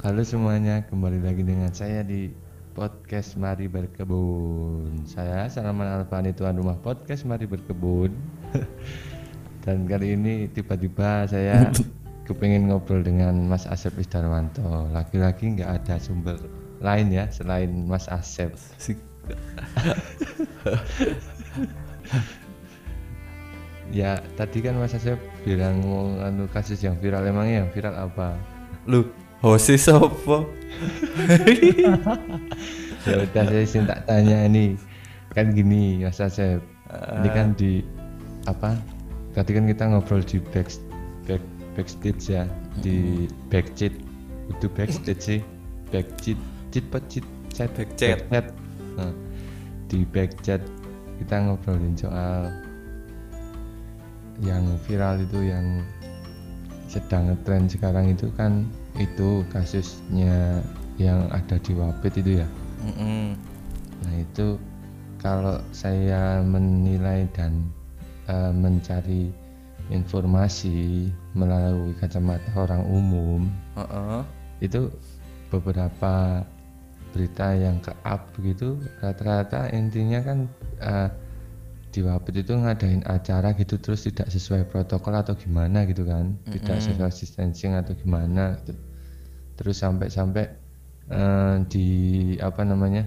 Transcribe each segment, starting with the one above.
Halo semuanya, kembali lagi dengan saya di podcast Mari Berkebun. Saya Salaman Alfani tuan rumah podcast Mari Berkebun. Dan kali ini tiba-tiba saya kepingin ngobrol dengan Mas Asep Isdarwanto. Lagi-lagi nggak ada sumber lain ya selain Mas Asep. ya tadi kan Mas Asep bilang mau anu kasus yang viral emangnya yang viral apa? Lu hosi sopo? ya udah saya sih tak tanya ini. Kan gini Mas Asep. Ini kan di apa? Tadi kan kita ngobrol di back, back backstage ya. Di backchat. Itu backstage sih. Backchat. Chat apa chat? Chat. Backchat. Backchat. Nah, di backchat kita ngobrolin soal yang viral itu yang sedang ngetren sekarang itu kan itu kasusnya yang ada di Wapit itu ya Mm-mm. Nah itu kalau saya menilai dan eh, mencari informasi melalui kacamata orang umum Heeh. itu beberapa berita yang ke up begitu rata-rata intinya kan eh, di Wapit itu ngadain acara gitu terus tidak sesuai protokol atau gimana gitu kan tidak social distancing atau gimana gitu terus sampai-sampai eh, di apa namanya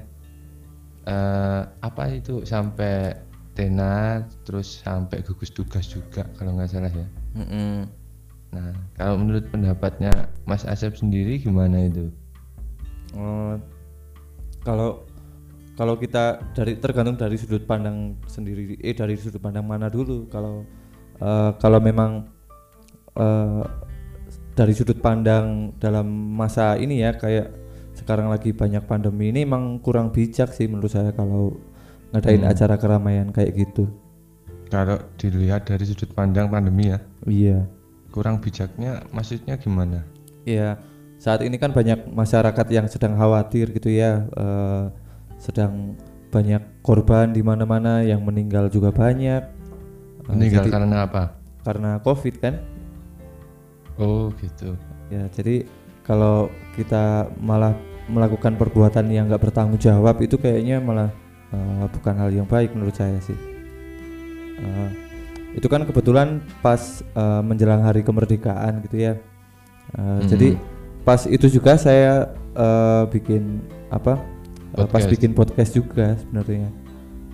eh, apa itu sampai tenar terus sampai gugus tugas juga kalau nggak salah ya. Mm-mm. nah kalau menurut pendapatnya Mas Asep sendiri gimana itu? Oh, kalau kalau kita dari tergantung dari sudut pandang sendiri eh dari sudut pandang mana dulu. Kalau eh, kalau memang eh, dari sudut pandang dalam masa ini ya kayak sekarang lagi banyak pandemi ini emang kurang bijak sih menurut saya kalau ngadain acara keramaian kayak gitu. Kalau dilihat dari sudut pandang pandemi ya iya. kurang bijaknya maksudnya gimana? Iya, saat ini kan banyak masyarakat yang sedang khawatir gitu ya, eh, sedang banyak korban di mana-mana yang meninggal juga banyak. Eh, meninggal jadi- karena apa? Karena COVID kan. Oh gitu Ya, jadi kalau kita malah melakukan perbuatan yang nggak bertanggung jawab itu kayaknya malah eh, bukan hal yang baik menurut saya sih. Eh, itu kan kebetulan pas eh, menjelang hari kemerdekaan gitu ya. Eh, Jadi pas itu juga saya eh, bikin apa? eh, pas Podcast. bikin podcast juga sebenarnya.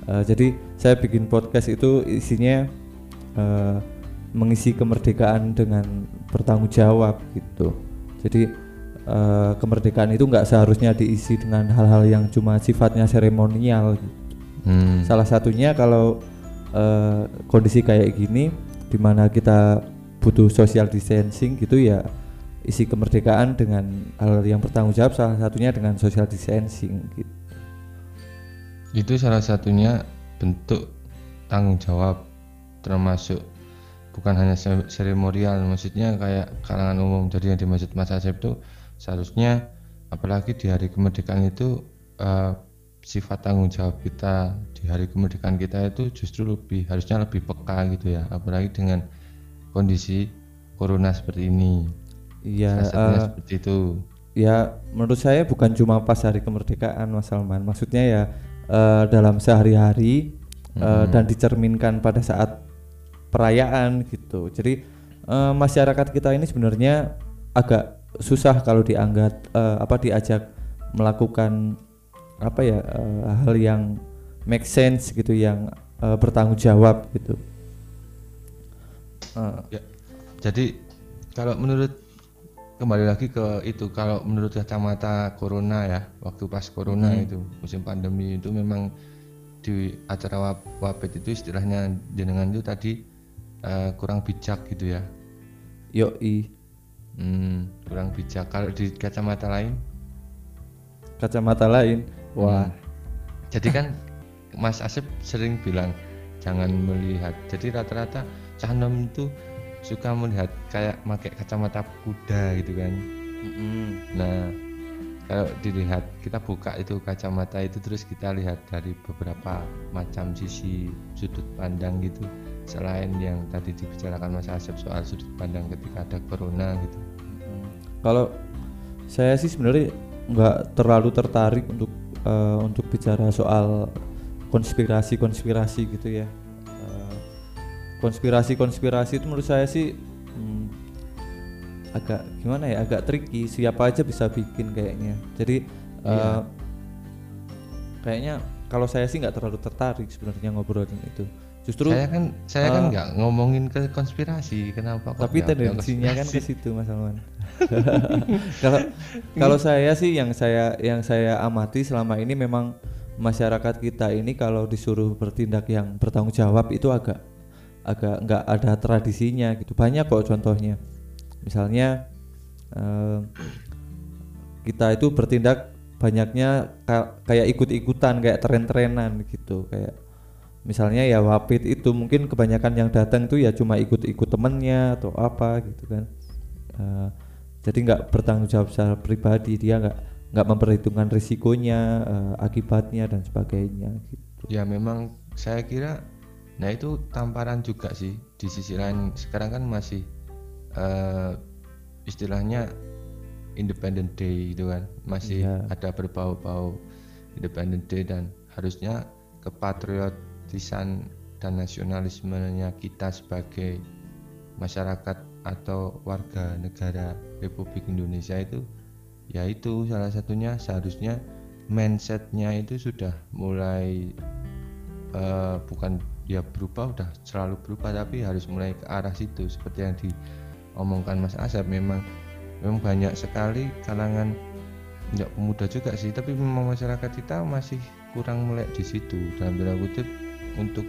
Eh, jadi saya bikin podcast itu isinya eh, mengisi kemerdekaan dengan bertanggung jawab gitu. Jadi eh, kemerdekaan itu nggak seharusnya diisi dengan hal-hal yang cuma sifatnya seremonial. gitu. hmm. Salah satunya kalau eh, kondisi kayak gini, di mana kita butuh social distancing gitu ya, isi kemerdekaan dengan hal yang bertanggung jawab. Salah satunya dengan social distancing. Gitu. itu salah satunya bentuk tanggung jawab termasuk bukan hanya se- seremonial maksudnya kayak kalangan umum. Jadi yang dimaksud Mas Asep itu seharusnya apalagi di hari kemerdekaan itu eh, sifat tanggung jawab kita di hari kemerdekaan kita itu justru lebih harusnya lebih peka gitu ya. Apalagi dengan kondisi corona seperti ini. Iya. eh, seperti itu. ya menurut saya bukan cuma pas hari kemerdekaan Mas Salman. Maksudnya ya eh, dalam sehari-hari eh, dan dicerminkan pada saat perayaan gitu. Jadi eh, masyarakat kita ini sebenarnya agak susah kalau dianggap eh, apa diajak melakukan apa ya eh, hal yang make sense gitu yang eh, bertanggung jawab gitu. Eh, Ya, jadi kalau menurut kembali lagi ke itu kalau menurut kacamata corona ya waktu pas corona itu musim pandemi itu memang di acara wap wapet itu istilahnya jenengan itu tadi eh, kurang bijak gitu ya. Yoi. Hmm, kurang bijak. Kalau di kacamata lain? Kacamata lain? Wah. Jadi kan Mas Asep sering bilang jangan melihat. Jadi rata-rata canom itu suka melihat kayak pakai kacamata kuda gitu kan. Mm-mm. Nah, kalau dilihat kita buka itu kacamata itu terus kita lihat dari beberapa macam sisi sudut pandang gitu. Selain yang tadi dibicarakan Mas Asep soal sudut pandang ketika ada corona gitu. Kalau saya sih sebenarnya nggak terlalu tertarik untuk uh, untuk bicara soal konspirasi-konspirasi gitu ya. Uh, konspirasi-konspirasi itu menurut saya sih hmm, agak gimana ya, agak tricky. Siapa aja bisa bikin kayaknya. Jadi uh, kayaknya kalau saya sih nggak terlalu tertarik sebenarnya ngobrolin itu. Justru saya kan saya uh, kan nggak ngomongin ke konspirasi, kenapa? Tapi tendensinya kan ke situ Mas Alman. Kalau kalau saya sih yang saya yang saya amati selama ini memang masyarakat kita ini kalau disuruh bertindak yang bertanggung jawab itu agak agak nggak ada tradisinya gitu banyak kok contohnya misalnya eh, kita itu bertindak banyaknya kayak ikut-ikutan kayak tren-trenan gitu kayak misalnya ya wapit itu mungkin kebanyakan yang datang tuh ya cuma ikut-ikut temennya atau apa gitu kan. Uh, jadi nggak bertanggung jawab secara pribadi dia nggak nggak memperhitungkan risikonya uh, akibatnya dan sebagainya gitu. Ya memang saya kira nah itu tamparan juga sih di sisi lain. Sekarang kan masih uh, istilahnya Independent Day itu kan. Masih ya. ada berbau-bau Independent Day dan harusnya kepatriotisan dan nasionalismenya kita sebagai masyarakat atau warga negara Republik Indonesia itu ya itu salah satunya. Seharusnya mindsetnya itu sudah mulai uh, bukan ya berubah udah selalu berubah tapi harus mulai ke arah situ. Seperti yang diomongkan Mas Asep memang memang banyak sekali kalangan tidak pemuda juga sih tapi memang masyarakat kita masih kurang mulai di situ. Dalam tanda kutip untuk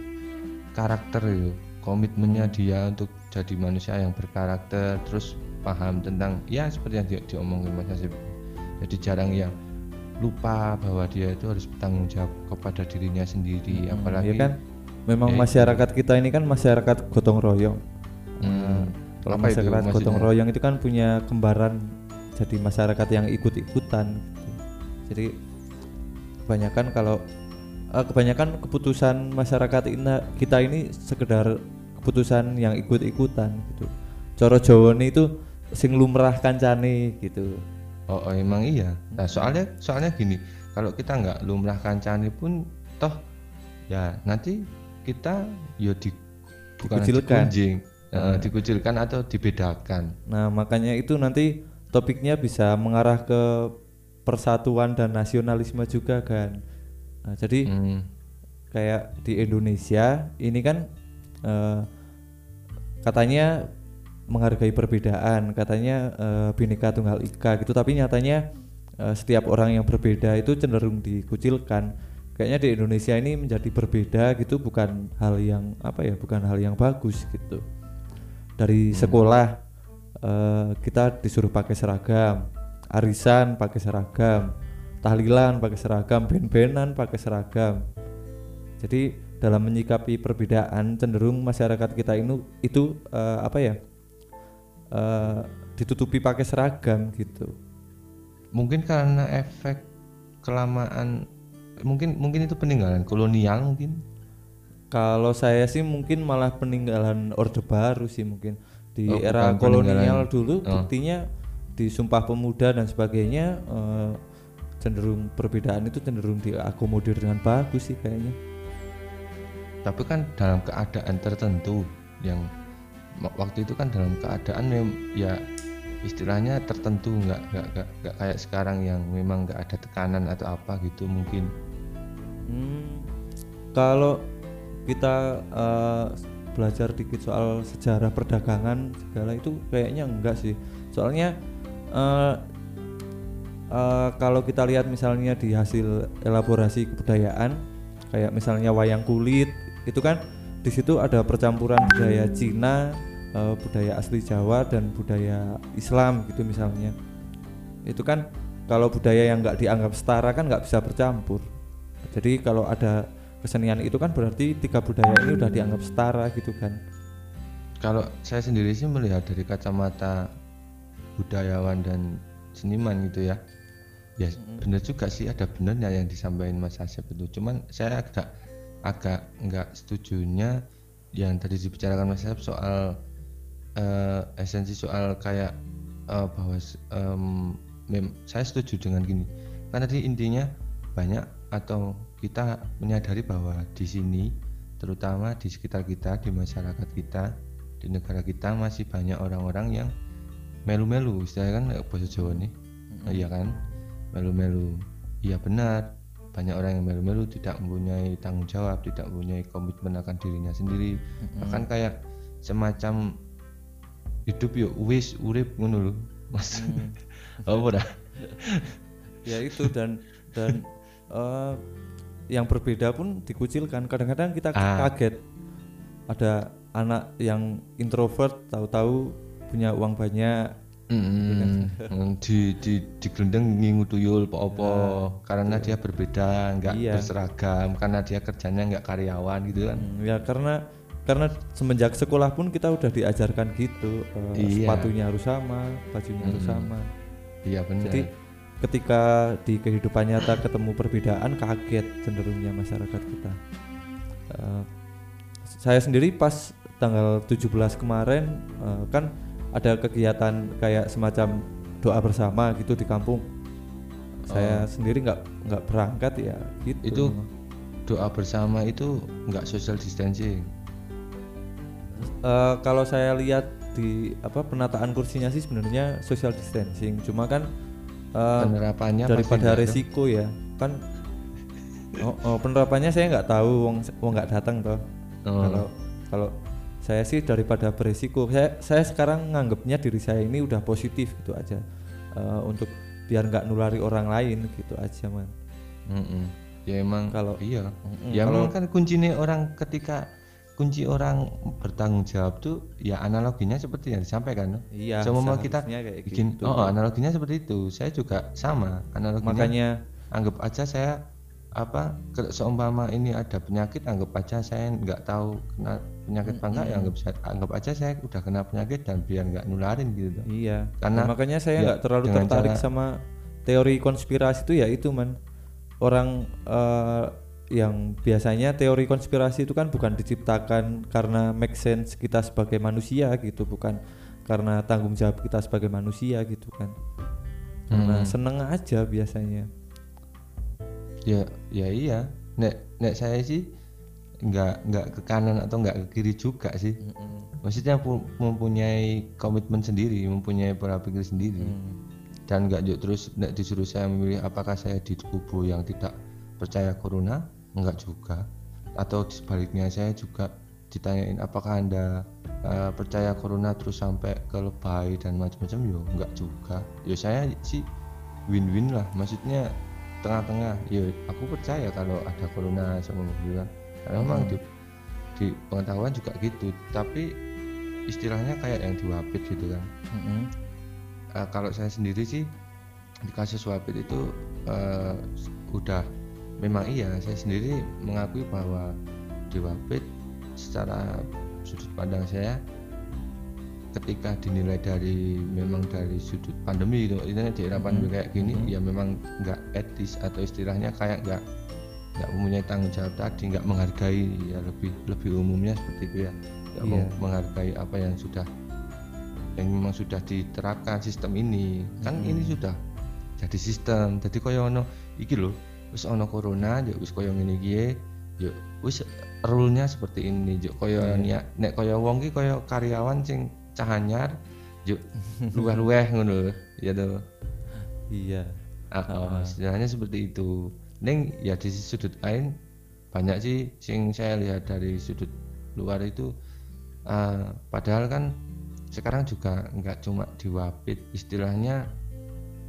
karakter itu. Komitmennya dia untuk jadi manusia yang berkarakter terus paham tentang ya seperti yang di, diomongin Mas Asep jadi jarang yang lupa bahwa dia itu harus bertanggung jawab kepada dirinya sendiri hmm, apalagi ya kan? Memang ya masyarakat itu. kita ini kan masyarakat gotong royong. Hmm, kalau masyarakat itu, gotong royong itu kan punya kembaran jadi masyarakat yang ikut-ikutan. Gitu. jadi kebanyakan kalau uh, kebanyakan keputusan masyarakat ini kita ini sekedar keputusan yang ikut-ikutan gitu. Coro Jawa itu sing lumrah kancane gitu. Oh, oh emang iya? Nah soalnya soalnya gini kalau kita nggak lumrah kancane pun toh ya nanti kita yo ya di dikucilkan. nah. dikucilkan atau dibedakan. Nah makanya itu nanti topiknya bisa mengarah ke persatuan dan nasionalisme juga kan nah, jadi hmm. kayak di Indonesia ini kan uh, katanya menghargai perbedaan katanya uh, bineka tunggal ika gitu tapi nyatanya uh, setiap orang yang berbeda itu cenderung dikucilkan kayaknya di Indonesia ini menjadi berbeda gitu bukan hal yang apa ya bukan hal yang bagus gitu dari hmm. sekolah uh, kita disuruh pakai seragam arisan pakai seragam tahlilan pakai seragam ben-benan pakai seragam. Jadi dalam menyikapi perbedaan cenderung masyarakat kita ini itu uh, apa ya uh, ditutupi pakai seragam gitu. Mungkin karena efek kelamaan mungkin mungkin itu peninggalan kolonial mungkin? Kalau saya sih mungkin malah peninggalan orde baru sih mungkin. Di oh, era kolonial dulu oh. buktinya di sumpah pemuda dan sebagainya uh, cenderung perbedaan itu cenderung diakomodir dengan bagus sih kayaknya. Tapi kan dalam keadaan tertentu yang waktu itu kan dalam keadaan ya istilahnya tertentu nggak nggak nggak, nggak kayak sekarang yang memang nggak ada tekanan atau apa gitu mungkin. Hmm, kalau kita uh, belajar dikit soal sejarah perdagangan segala itu kayaknya enggak sih. Soalnya uh, uh, kalau kita lihat misalnya di hasil elaborasi kebudayaan kayak misalnya wayang kulit itu kan di situ ada percampuran budaya Cina uh, budaya asli Jawa dan budaya Islam gitu misalnya. Itu kan kalau budaya yang nggak dianggap setara kan nggak bisa bercampur. Jadi kalau ada kesenian itu kan berarti tiga budaya ini udah dianggap setara gitu kan. Kalau saya sendiri sih melihat dari kacamata budayawan dan seniman gitu ya ya mm-hmm. benar juga sih ada benernya yang disampaikan Mas Asep itu. Cuman saya agak agak nggak setujunya yang tadi dibicarakan Mas Asep soal uh, esensi soal kayak uh, bahwa um, mem saya setuju dengan gini. Karena tadi intinya banyak atau kita menyadari bahwa di sini terutama di sekitar kita di masyarakat kita di negara kita masih banyak orang-orang yang melu-melu. Istilahnya kan bahasa Jawa nih. Iya kan melu-melu. Iya benar. Banyak orang yang melu-melu tidak mempunyai tanggung jawab tidak mempunyai komitmen akan dirinya sendiri. Bahkan kayak semacam hidup yuk wis urip ngono lho. Mas. Apa dah? Ya itu dan dan eh, yang berbeda pun dikucilkan. Kadang-kadang kita Ah. kaget. Ada anak yang introvert tahu-tahu punya uang banyak Mm, di di di gelendeng ngingu tuyul apa-apa. Karena dia berbeda nggak Iya. berseragam karena dia kerjanya nggak karyawan gitu kan. Hmm, ya karena karena semenjak sekolah pun kita udah diajarkan gitu eh, Iya. sepatunya harus sama bajunya harus Mm-mm. sama. Iya benar jadi ketika di kehidupan nyata ketemu perbedaan kaget cenderungnya masyarakat kita. Eh, saya sendiri pas tanggal 17 kemarin eh, kan ada kegiatan kayak semacam doa bersama gitu di kampung. Saya sendiri nggak nggak berangkat ya gitu. Itu doa bersama itu nggak social distancing? Eh, kalau saya lihat di apa penataan kursinya sih sebenarnya social distancing. Cuma kan eh, penerapannya daripada ada. resiko ya kan oh, oh, penerapannya saya nggak tahu wong wong nggak datang toh. Oh. kalau kalau saya sih daripada beresiko saya saya sekarang nganggapnya diri saya ini udah positif gitu aja. Eh, untuk biar nggak nulari orang lain gitu aja man. Mm-mm. ya emang Kalau- iya. Mm-mm, ya kalau- memang kan kuncinya orang ketika kunci orang bertanggung jawab tuh ya analoginya seperti yang disampaikan iya Semua kita seharusnya kayak bikin gitu. oh analoginya seperti itu. Saya juga sama. Analoginya makanya anggap aja saya apa seumpama ini ada penyakit anggap aja saya nggak tahu kena penyakit apa enggak ya anggap saya anggap aja saya udah kena penyakit dan biar nggak nularin gitu. Iya, Karena Nah, makanya saya ya, nggak terlalu dengan tertarik cara- sama teori konspirasi itu ya itu man. Orang eh, yang biasanya teori konspirasi itu kan bukan diciptakan karena make sense kita sebagai manusia gitu, bukan karena tanggung jawab kita sebagai manusia gitu kan, karena seneng aja biasanya. ya ya iya. Nek nek saya sih nggak nggak ke kanan atau nggak ke kiri juga sih. Maksudnya pu- mempunyai komitmen sendiri mempunyai pola pikir sendiri. Dan nggak juga terus nek disuruh saya memilih apakah saya di kubu yang tidak percaya corona enggak juga. Atau sebaliknya saya juga ditanyain apakah anda eh, percaya corona terus sampai ke lebay dan macam-macam? Yo enggak juga. Yo saya sih win-win lah. Maksudnya tengah-tengah. Ya aku percaya kalau ada corona sama karena memang di, di pengetahuan juga gitu. Tapi istilahnya kayak yang diwapit gitu kan. Eh, kalau saya sendiri sih di kasus wapit itu eh, udah. Memang iya saya sendiri mengakui bahwa di wapit secara sudut pandang saya ketika dinilai dari memang dari sudut pandemi itu ini di era pandemi kayak gini ya memang nggak etis atau istilahnya kayak nggak nggak mempunyai tanggung jawab tadi nggak menghargai ya lebih lebih umumnya seperti itu ya. Nggak Iya. meng- menghargai apa yang sudah yang memang sudah diterapkan sistem ini. Kan ini sudah jadi sistem. Jadi koyo ono iki lho wis ono corona ya wis koyo ngene iki ya wis rule-nya seperti ini yo koyo niat nek koyo wong ki koyo karyawan sing cah anyar yo luweh-luweh ngono ya to Iya. Ah, oh, istilahnya seperti itu neng ya di sudut lain banyak sih sing saya lihat dari sudut luar itu ah, padahal kan sekarang juga nggak cuma diwapit istilahnya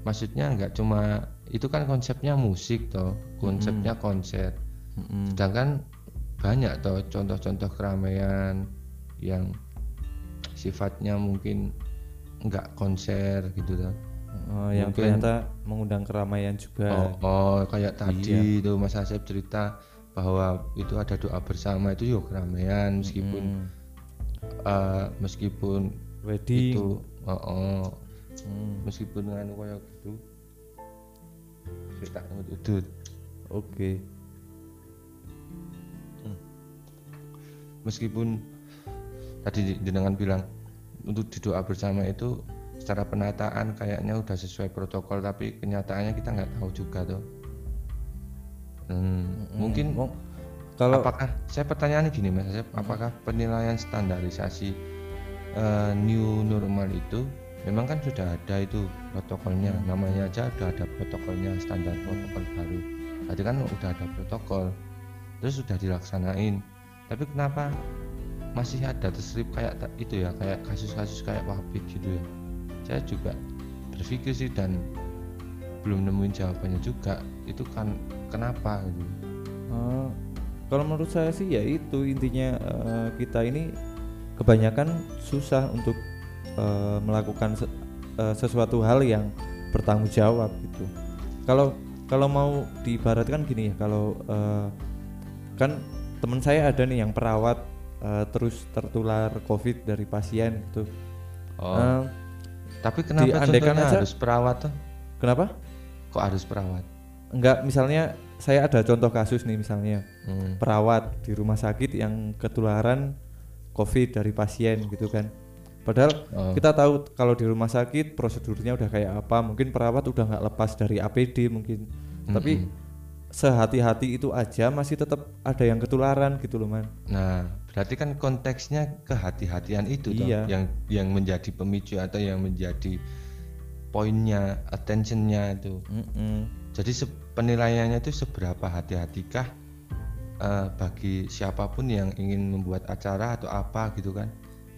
maksudnya nggak cuma itu kan konsepnya musik toh konsepnya konser. Mm-mm. sedangkan banyak toh contoh-contoh keramaian yang sifatnya mungkin nggak konser gitu toh Oh, yang Mungkin- ternyata mengundang keramaian juga. Oh, oh, kayak tadi itu Mas Asep cerita bahwa itu ada doa bersama itu yuk keramaian meskipun eh, meskipun Wedding. itu oh, oh, Hmm, meskipun anu kayak gitu. Kita udut. Oke. meskipun tadi jenengan bilang untuk di doa bersama itu secara penataan kayaknya udah sesuai protokol tapi kenyataannya kita nggak tahu juga tuh. Hmm, mungkin Mau- kalau apakah saya pertanyaannya gini mas Asep, apakah penilaian standarisasi eh, new normal itu memang kan sudah ada itu protokolnya namanya aja udah ada protokolnya standar protokol baru. Berarti kan udah ada protokol terus sudah dilaksanain. Tapi kenapa masih ada terselip kayak itu ya kayak kasus-kasus kayak wabit gitu ya saya juga berpikir sih dan belum nemuin jawabannya juga itu kan kenapa gitu Eh, kalau menurut saya sih ya itu intinya eh, kita ini kebanyakan susah untuk eh, melakukan se- eh, sesuatu hal yang bertanggung jawab gitu. Kalau kalau mau diibaratkan gini ya, kalau eh, kan teman saya ada nih yang perawat eh, terus tertular COVID dari pasien gitu. oh Eh, Tapi kenapa contohnya aja- harus perawat tuh? kenapa? Kok harus perawat? Enggak, misalnya saya ada contoh kasus nih misalnya. Hmm. perawat di rumah sakit yang ketularan COVID dari pasien gitu kan. Padahal Oh. kita tahu kalau di rumah sakit prosedurnya udah kayak apa, mungkin perawat udah nggak lepas dari APD mungkin. Tapi sehati-hati itu aja masih tetap ada yang ketularan gitu loh man. Nah, berarti kan konteksnya kehati-hatian itu toh, Iya. yang yang menjadi pemicu atau yang menjadi poinnya, attentionnya itu. Mm-mm. Jadi se- penilaiannya itu seberapa hati-hatikah eh, bagi siapa pun yang ingin membuat acara atau apa gitu kan?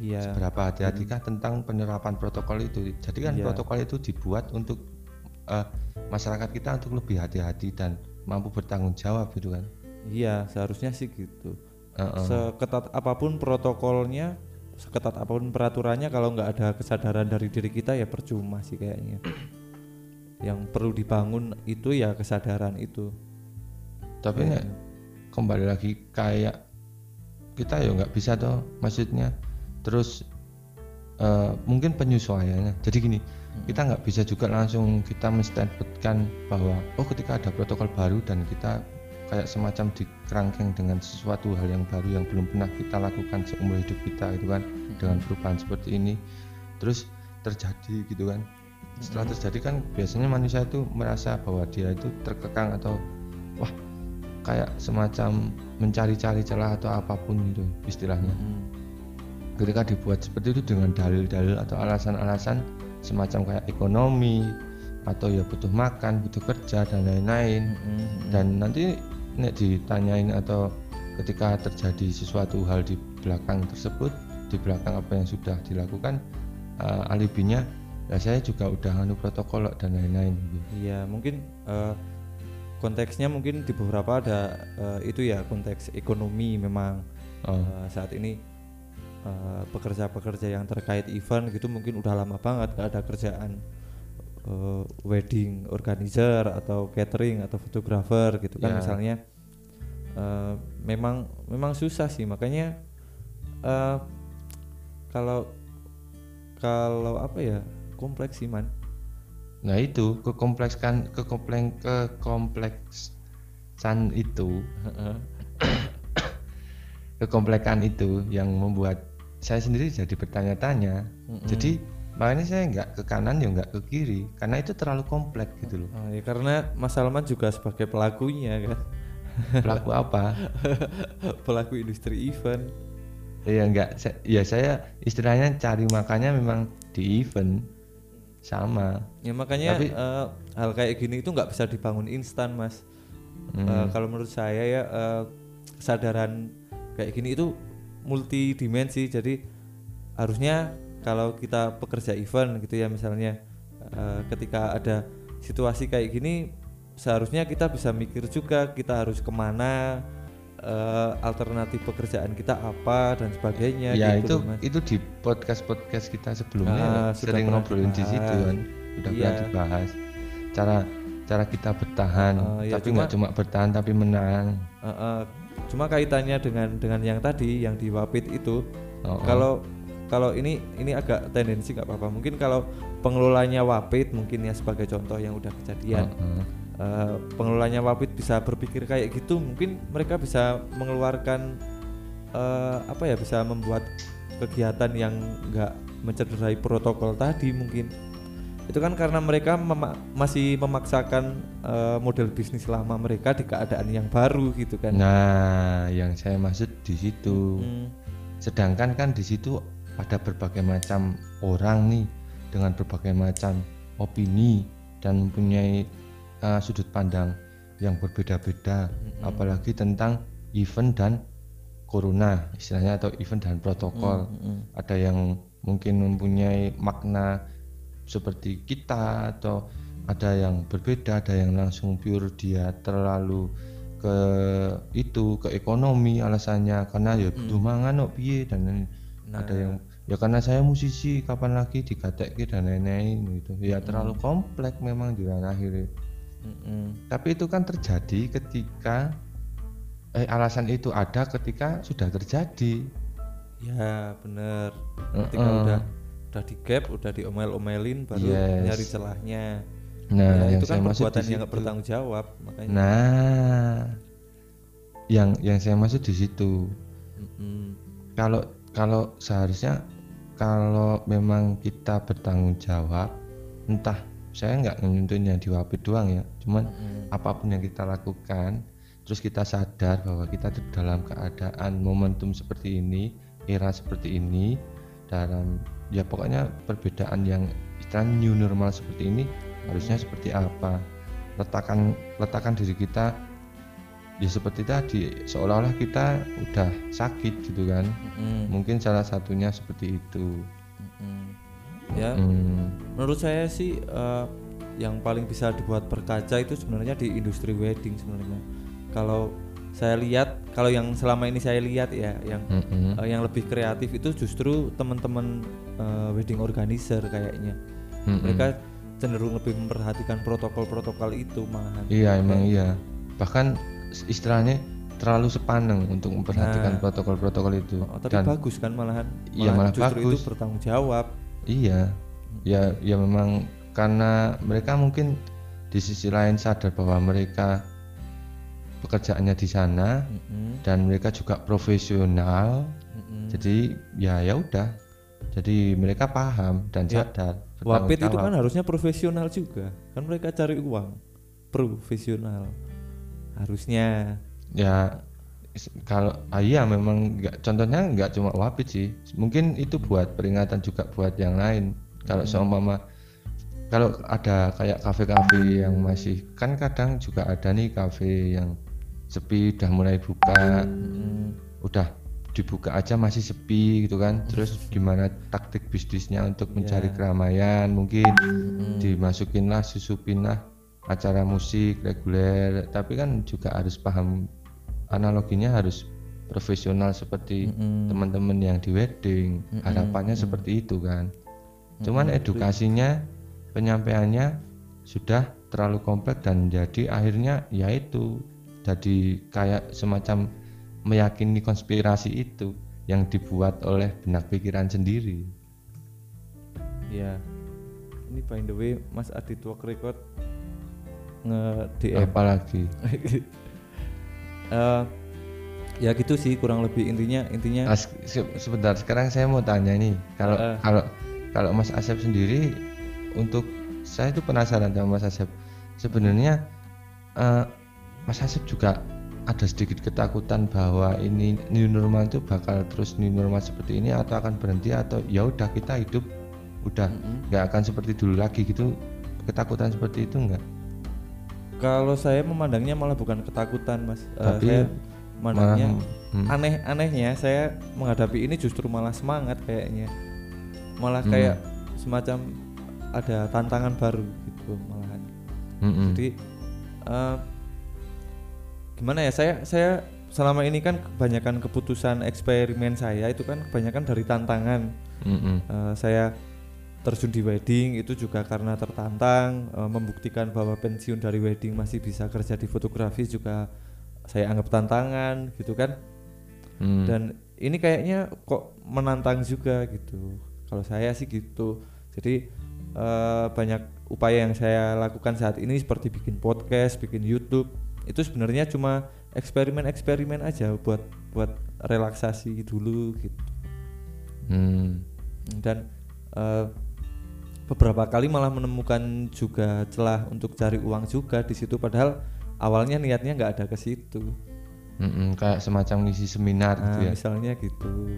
Iya. Seberapa hati-hatikah tentang penerapan protokol itu? Jadi kan Iya. protokol itu dibuat untuk eh, masyarakat kita untuk lebih hati-hati dan mampu bertanggung jawab gitu kan? Iya, seharusnya sih gitu. Heeh. Seketat apa pun protokolnya, seketat apa pun peraturannya kalau nggak ada kesadaran dari diri kita ya percuma sih kayaknya. Yang perlu dibangun itu ya kesadaran itu. tapi nek kembali lagi kayak kita ya nggak bisa toh maksudnya terus eh, mungkin penyesuaiannya jadi gini kita nggak bisa juga langsung kita menstatementkan bahwa oh ketika ada protokol baru dan kita kayak semacam dikerangkeng dengan sesuatu hal yang baru yang belum pernah kita lakukan seumur hidup kita gitu kan dengan perubahan seperti ini. Terus terjadi gitu kan. Setelah terjadi kan biasanya manusia itu merasa bahwa dia itu terkekang atau wah kayak semacam mencari-cari celah atau apa pun gitu istilahnya. Ketika dibuat seperti itu dengan dalil-dalil atau alasan-alasan semacam kayak ekonomi atau ya butuh makan butuh kerja dan lain-lain. Dan nanti nek ditanyain atau ketika terjadi sesuatu hal di belakang tersebut di belakang apa yang sudah dilakukan eh, alibinya ya saya juga udah nganu protokol kok," dan lain-lain gitu. Iya, mungkin eh, konteksnya mungkin di beberapa ada eh, itu ya konteks ekonomi memang Oh. Eh, saat ini pekerja-pekerja yang terkait event gitu mungkin udah lama banget gak ada kerjaan eh, wedding organizer atau catering atau fotografer gitu kan Ya. misalnya Eh, memang memang susah sih makanya eh, kalau kalau apa ya kompleks sih man Nah itu kekomplekskan kekomplek kekompleksan itu kekomplekan itu yang membuat saya sendiri jadi bertanya-tanya. Jadi makanya saya nggak ke kanan ya nggak ke kiri karena itu terlalu kompleks gitu loh. Oh, ya karena Mas Salman juga sebagai pelakunya kan Pelaku apa? pelaku industri event Ya nggak. Ya saya istilahnya cari makannya memang di event sama. ya makanya Tapi- eh, hal kayak gini itu nggak bisa dibangun instan mas Eh, kalau menurut saya ya eh, kesadaran kayak gini itu multidimensi jadi harusnya kalau kita pekerja event gitu ya misalnya eh, ketika ada situasi kayak gini seharusnya kita bisa mikir juga kita harus ke mana eh, alternatif pekerjaan kita apa dan sebagainya ya gitu itu Mas. itu di podcast podcast kita sebelumnya Ah, sudah sering ngobrolin di situ kan udah Iya. pernah dibahas cara cara kita bertahan Ah, ya, tapi cuma- nggak cuma bertahan tapi menang Eh, eh, cuma kaitannya dengan dengan yang tadi yang di Wapit itu Oh, oh. Kalau ini ini agak tendensi nggak apa-apa mungkin kalau pengelolanya Wapit mungkin ya sebagai contoh yang udah kejadian Heeh. eh, pengelolanya Wapit bisa berpikir kayak gitu mungkin mereka bisa mengeluarkan eh, apa ya bisa membuat kegiatan yang nggak mencederai protokol tadi mungkin itu kan karena mereka mema- masih memaksakan eh, model bisnis lama mereka di keadaan yang baru gitu kan Nah, yang saya maksud di situ. Hmm, Sedangkan kan di situ ada berbagai macam orang nih dengan berbagai macam opini dan mempunyai uh, sudut pandang yang berbeda-beda, apalagi tentang event dan corona istilahnya atau event dan protokol. mm, Ada yang mungkin mempunyai makna seperti kita atau ada yang berbeda, ada yang langsung pure dia terlalu ke itu ke ekonomi alasannya karena ya butuh mangan kok piye dan lain- ada yang ya karena saya musisi kapan lagi digatekke dan lain-lain gitu. Ya terlalu kompleks memang di akhirnya. Mm, mm. tapi itu kan terjadi ketika eh alasan itu ada ketika sudah terjadi. Ya bener. Ketika Heeh. udah udah di gap udah diomel-omelin baru Yes. nyari celahnya. Nah Ya, yang itu kan perbuatan yang nggak bertanggung jawab makanya. Nah yang yang saya maksud di situ. Mm-mm. kalau kalau seharusnya kalau memang kita bertanggung jawab entah saya nggak menyentuhnya di wapit doang ya. Cuman apa pun yang kita lakukan terus kita sadar bahwa kita tuh dalam keadaan momentum seperti ini era seperti ini dalam ya pokoknya perbedaan yang istilahnya new normal seperti ini harusnya seperti apa? Letakkan letakkan diri kita ya seperti tadi seolah-olah kita udah sakit gitu kan Mm-mm. mungkin salah satunya seperti itu Mm-mm. ya Hmm, menurut saya sih eh, yang paling bisa dibuat berkaca itu sebenarnya di industri wedding sebenarnya kalau saya lihat kalau yang selama ini saya lihat ya yang mm-mm. eh, yang lebih kreatif itu justru teman-teman eh, wedding organizer kayaknya Mm-mm. mereka cenderung lebih memperhatikan protokol-protokol itu malahan iya emang iya bahkan istilahnya terlalu sepaneng untuk memperhatikan Nah. protokol-protokol itu. Oh, tapi dan bagus kan malahan? Iya, malah justru bagus. itu bertanggung jawab. Iya. Ya ya memang karena mereka mungkin di sisi lain sadar bahwa mereka pekerjaannya di sana Mm-mm. dan mereka juga profesional. Mm-mm. jadi ya ya udah. Jadi mereka paham dan Ya, sadar Wapit itu kan harusnya profesional juga. Kan mereka cari uang. Profesional harusnya. Ya kalau ah, iya memang nggak contohnya nggak cuma wapit sih. Mungkin itu buat peringatan juga buat yang lain. Kalau seumpama kalau ada kayak kafe-kafe yang masih kan kadang juga ada nih kafe yang sepi udah mulai buka. Mm, udah dibuka aja masih sepi gitu kan. Terus gimana taktik bisnisnya untuk mencari Ya. keramaian mungkin dimasukinlah susupinlah acara musik reguler tapi kan juga harus paham analoginya harus profesional seperti Mm-mm. teman-teman yang di wedding. Harapannya seperti itu kan. Cuman edukasinya penyampaiannya sudah terlalu kompleks dan jadi akhirnya yaitu jadi kayak semacam meyakini konspirasi itu yang dibuat oleh benak pikiran sendiri. Ya ini by the way Mas Adit Work Record nge DM apalagi Eh, ya gitu sih kurang lebih. Intinya intinya As- se- sebentar sekarang saya mau tanya nih kalau Eh. kalau kalau Mas Asep sendiri untuk saya itu penasaran sama Mas Asep. Sebenarnya eh, Mas Asep juga ada sedikit ketakutan bahwa ini new normal itu bakal terus new normal seperti ini atau akan berhenti atau ya udah kita hidup udah nggak akan seperti dulu lagi gitu. Ketakutan seperti itu enggak kalau saya memandangnya malah bukan ketakutan Mas Eh, Tapi saya memandangnya hmm. aneh-anehnya saya menghadapi ini justru malah semangat kayaknya malah Hmm. kayak semacam ada tantangan baru gitu malahan Mm-mm. jadi eh, gimana ya saya saya selama ini kan kebanyakan keputusan eksperimen saya itu kan kebanyakan dari tantangan Mm-mm. Eh, saya terjun di wedding itu juga karena tertantang eh, membuktikan bahwa pensiun dari wedding masih bisa kerja di fotografi juga saya anggap tantangan gitu kan? Mm. dan ini kayaknya kok menantang juga gitu. Kalau saya sih gitu. Jadi eh, banyak upaya yang saya lakukan saat ini seperti bikin podcast bikin YouTube. Itu sebenarnya cuma eksperimen-eksperimen aja buat buat relaksasi dulu gitu. Hmm. dan eh, beberapa kali malah menemukan juga celah untuk cari uang juga di situ padahal awalnya niatnya nggak ada ke situ. Mm-mm, kayak semacam ngisi seminar nah, gitu ya. misalnya gitu.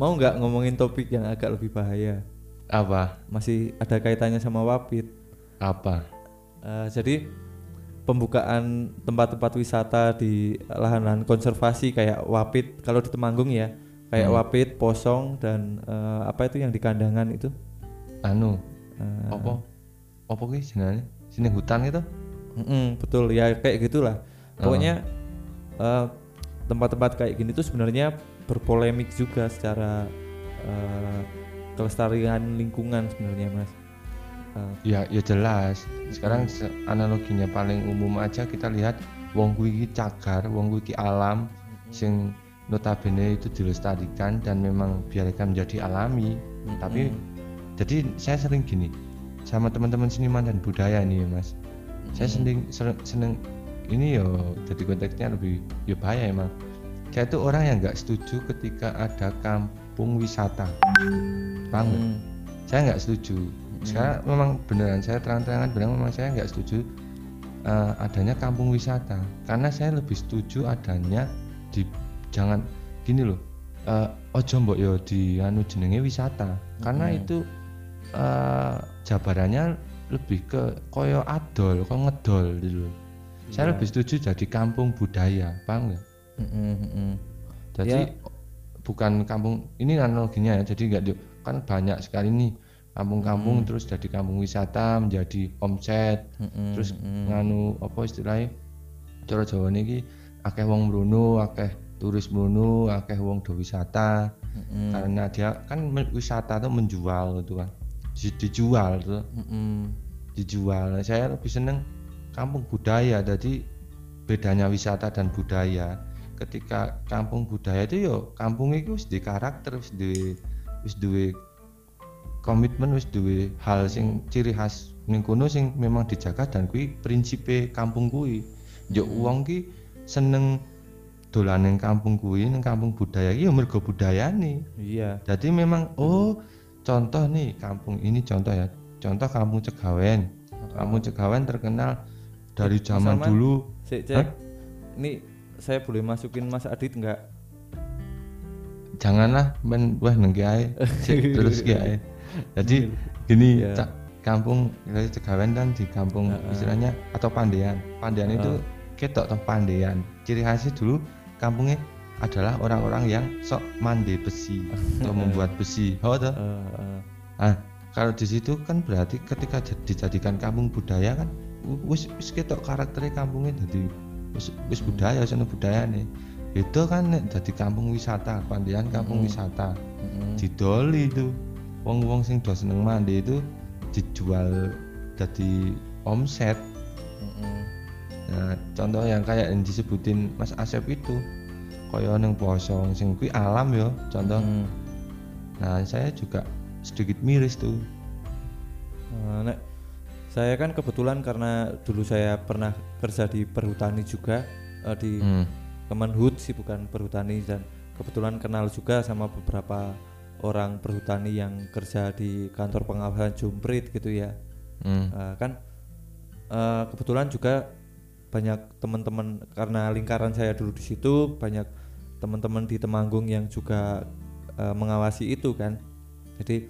Mau nggak ngomongin topik yang agak lebih bahaya? Apa? Masih ada kaitannya sama wapit. Apa? Eh, jadi pembukaan tempat-tempat wisata di lahan-lahan konservasi kayak Wapit kalau di Temanggung ya kayak Hmm. Wapit, Posong dan eh, apa itu yang di kandangan itu? Anu. Eh, apa? Apa ki jenenge sini hutan itu? Mm-mm, betul. Ya kayak gitulah. Pokoknya eh, tempat-tempat kayak gini tuh sebenarnya berpolemik juga secara eh, kelestarian lingkungan sebenarnya mas. Eh, ya ya jelas. Sekarang se- analoginya paling umum aja kita lihat wong kuwi cagar wong kuwi alam sing notabene itu dilestarikan dan memang biarkan menjadi alami. Tapi jadi saya sering gini sama teman-teman seniman dan budaya nih mas. Saya seneng ser- seneng ini yo jadi konteksnya lebih ya bahaya emang. Saya itu orang yang nggak setuju ketika ada kampung wisata. Paham nggak? Mm, saya nggak setuju. Saya memang beneran saya terang-terangan bilang memang saya nggak setuju eh, adanya kampung wisata. Karena saya lebih setuju adanya di jangan gini loh eh, ojo mbok yo di anu jenenge wisata karena Mm. itu eh, jabarannya lebih ke koyo adol kok ngedol gitu loh saya Iya. lebih setuju jadi kampung budaya paham nggak mm-mm, mm-mm. jadi Ya. bukan kampung ini analoginya ya jadi nggak kan banyak sekali nih kampung-kampung Hmm. terus jadi kampung wisata menjadi omset Mm-mm, terus mm-mm. nganu apa istilahnya cara Jawa niki akeh wong mrono akeh turis mrono akeh wong do wisata. Mm-mm. karena dia kan wisata tuh menjual gitu kan. Di- dijual tuh Mm-mm. dijual. Saya lebih seneng kampung budaya. Jadi bedanya wisata dan budaya. Ketika kampung budaya itu yo kampung itu wis di karakter wis duwe wis duwe komitmen wis duwe hal sing ciri khas ning kono sing memang dijaga dan kuwi prinsipe kampung kuwi. Yo wong ki seneng dolan ning kampung kuwi ning kampung budaya ki yo mergo budayane. Iya. Jadi memang oh contoh nih kampung ini contoh ya. Contoh kampung Cegawen. Kampung Cegawen terkenal dari zaman Salman? dulu. Cek, cek. Ini saya boleh masukin Mas Adit nggak? janganlah men wah nengki ae Sik, terus ki ae jadi gini Iya. Cak, kampung dari Cegawen kan di kampung Heeh. istilahnya atau Pandean. Pandean itu ketok toh Pandean. Ciri khasnya dulu kampungnya adalah orang-orang yang sok mandi besi atau membuat besi oh toh Eh, eh. Ah, kalau di situ kan berarti ketika jad- dijadikan kampung budaya kan wis wis ketok karakternya kampungnya jadi wis wis budaya sono budaya nih itu kan nek jadi kampung wisata pandian kampung Mm-mm. wisata Mm-mm. didoli itu wong-wong sing do seneng mandi itu dijual jadi omset. Nah contoh yang kayak yang disebutin Mas Asep itu kaya neng posong sing kuwi alam yo contoh Mm. nah saya juga sedikit miris tuh Eh, nek saya kan kebetulan karena dulu saya pernah kerja di perhutani juga eh, di Hmm. Kemenhut sih bukan perhutani dan kebetulan kenal juga sama beberapa orang perhutani yang kerja di kantor pengawasan Jumprit gitu ya. Hmm. Eh, kan eh, kebetulan juga banyak teman-teman karena lingkaran saya dulu di situ banyak teman-teman di Temanggung yang juga eh, mengawasi itu kan. Jadi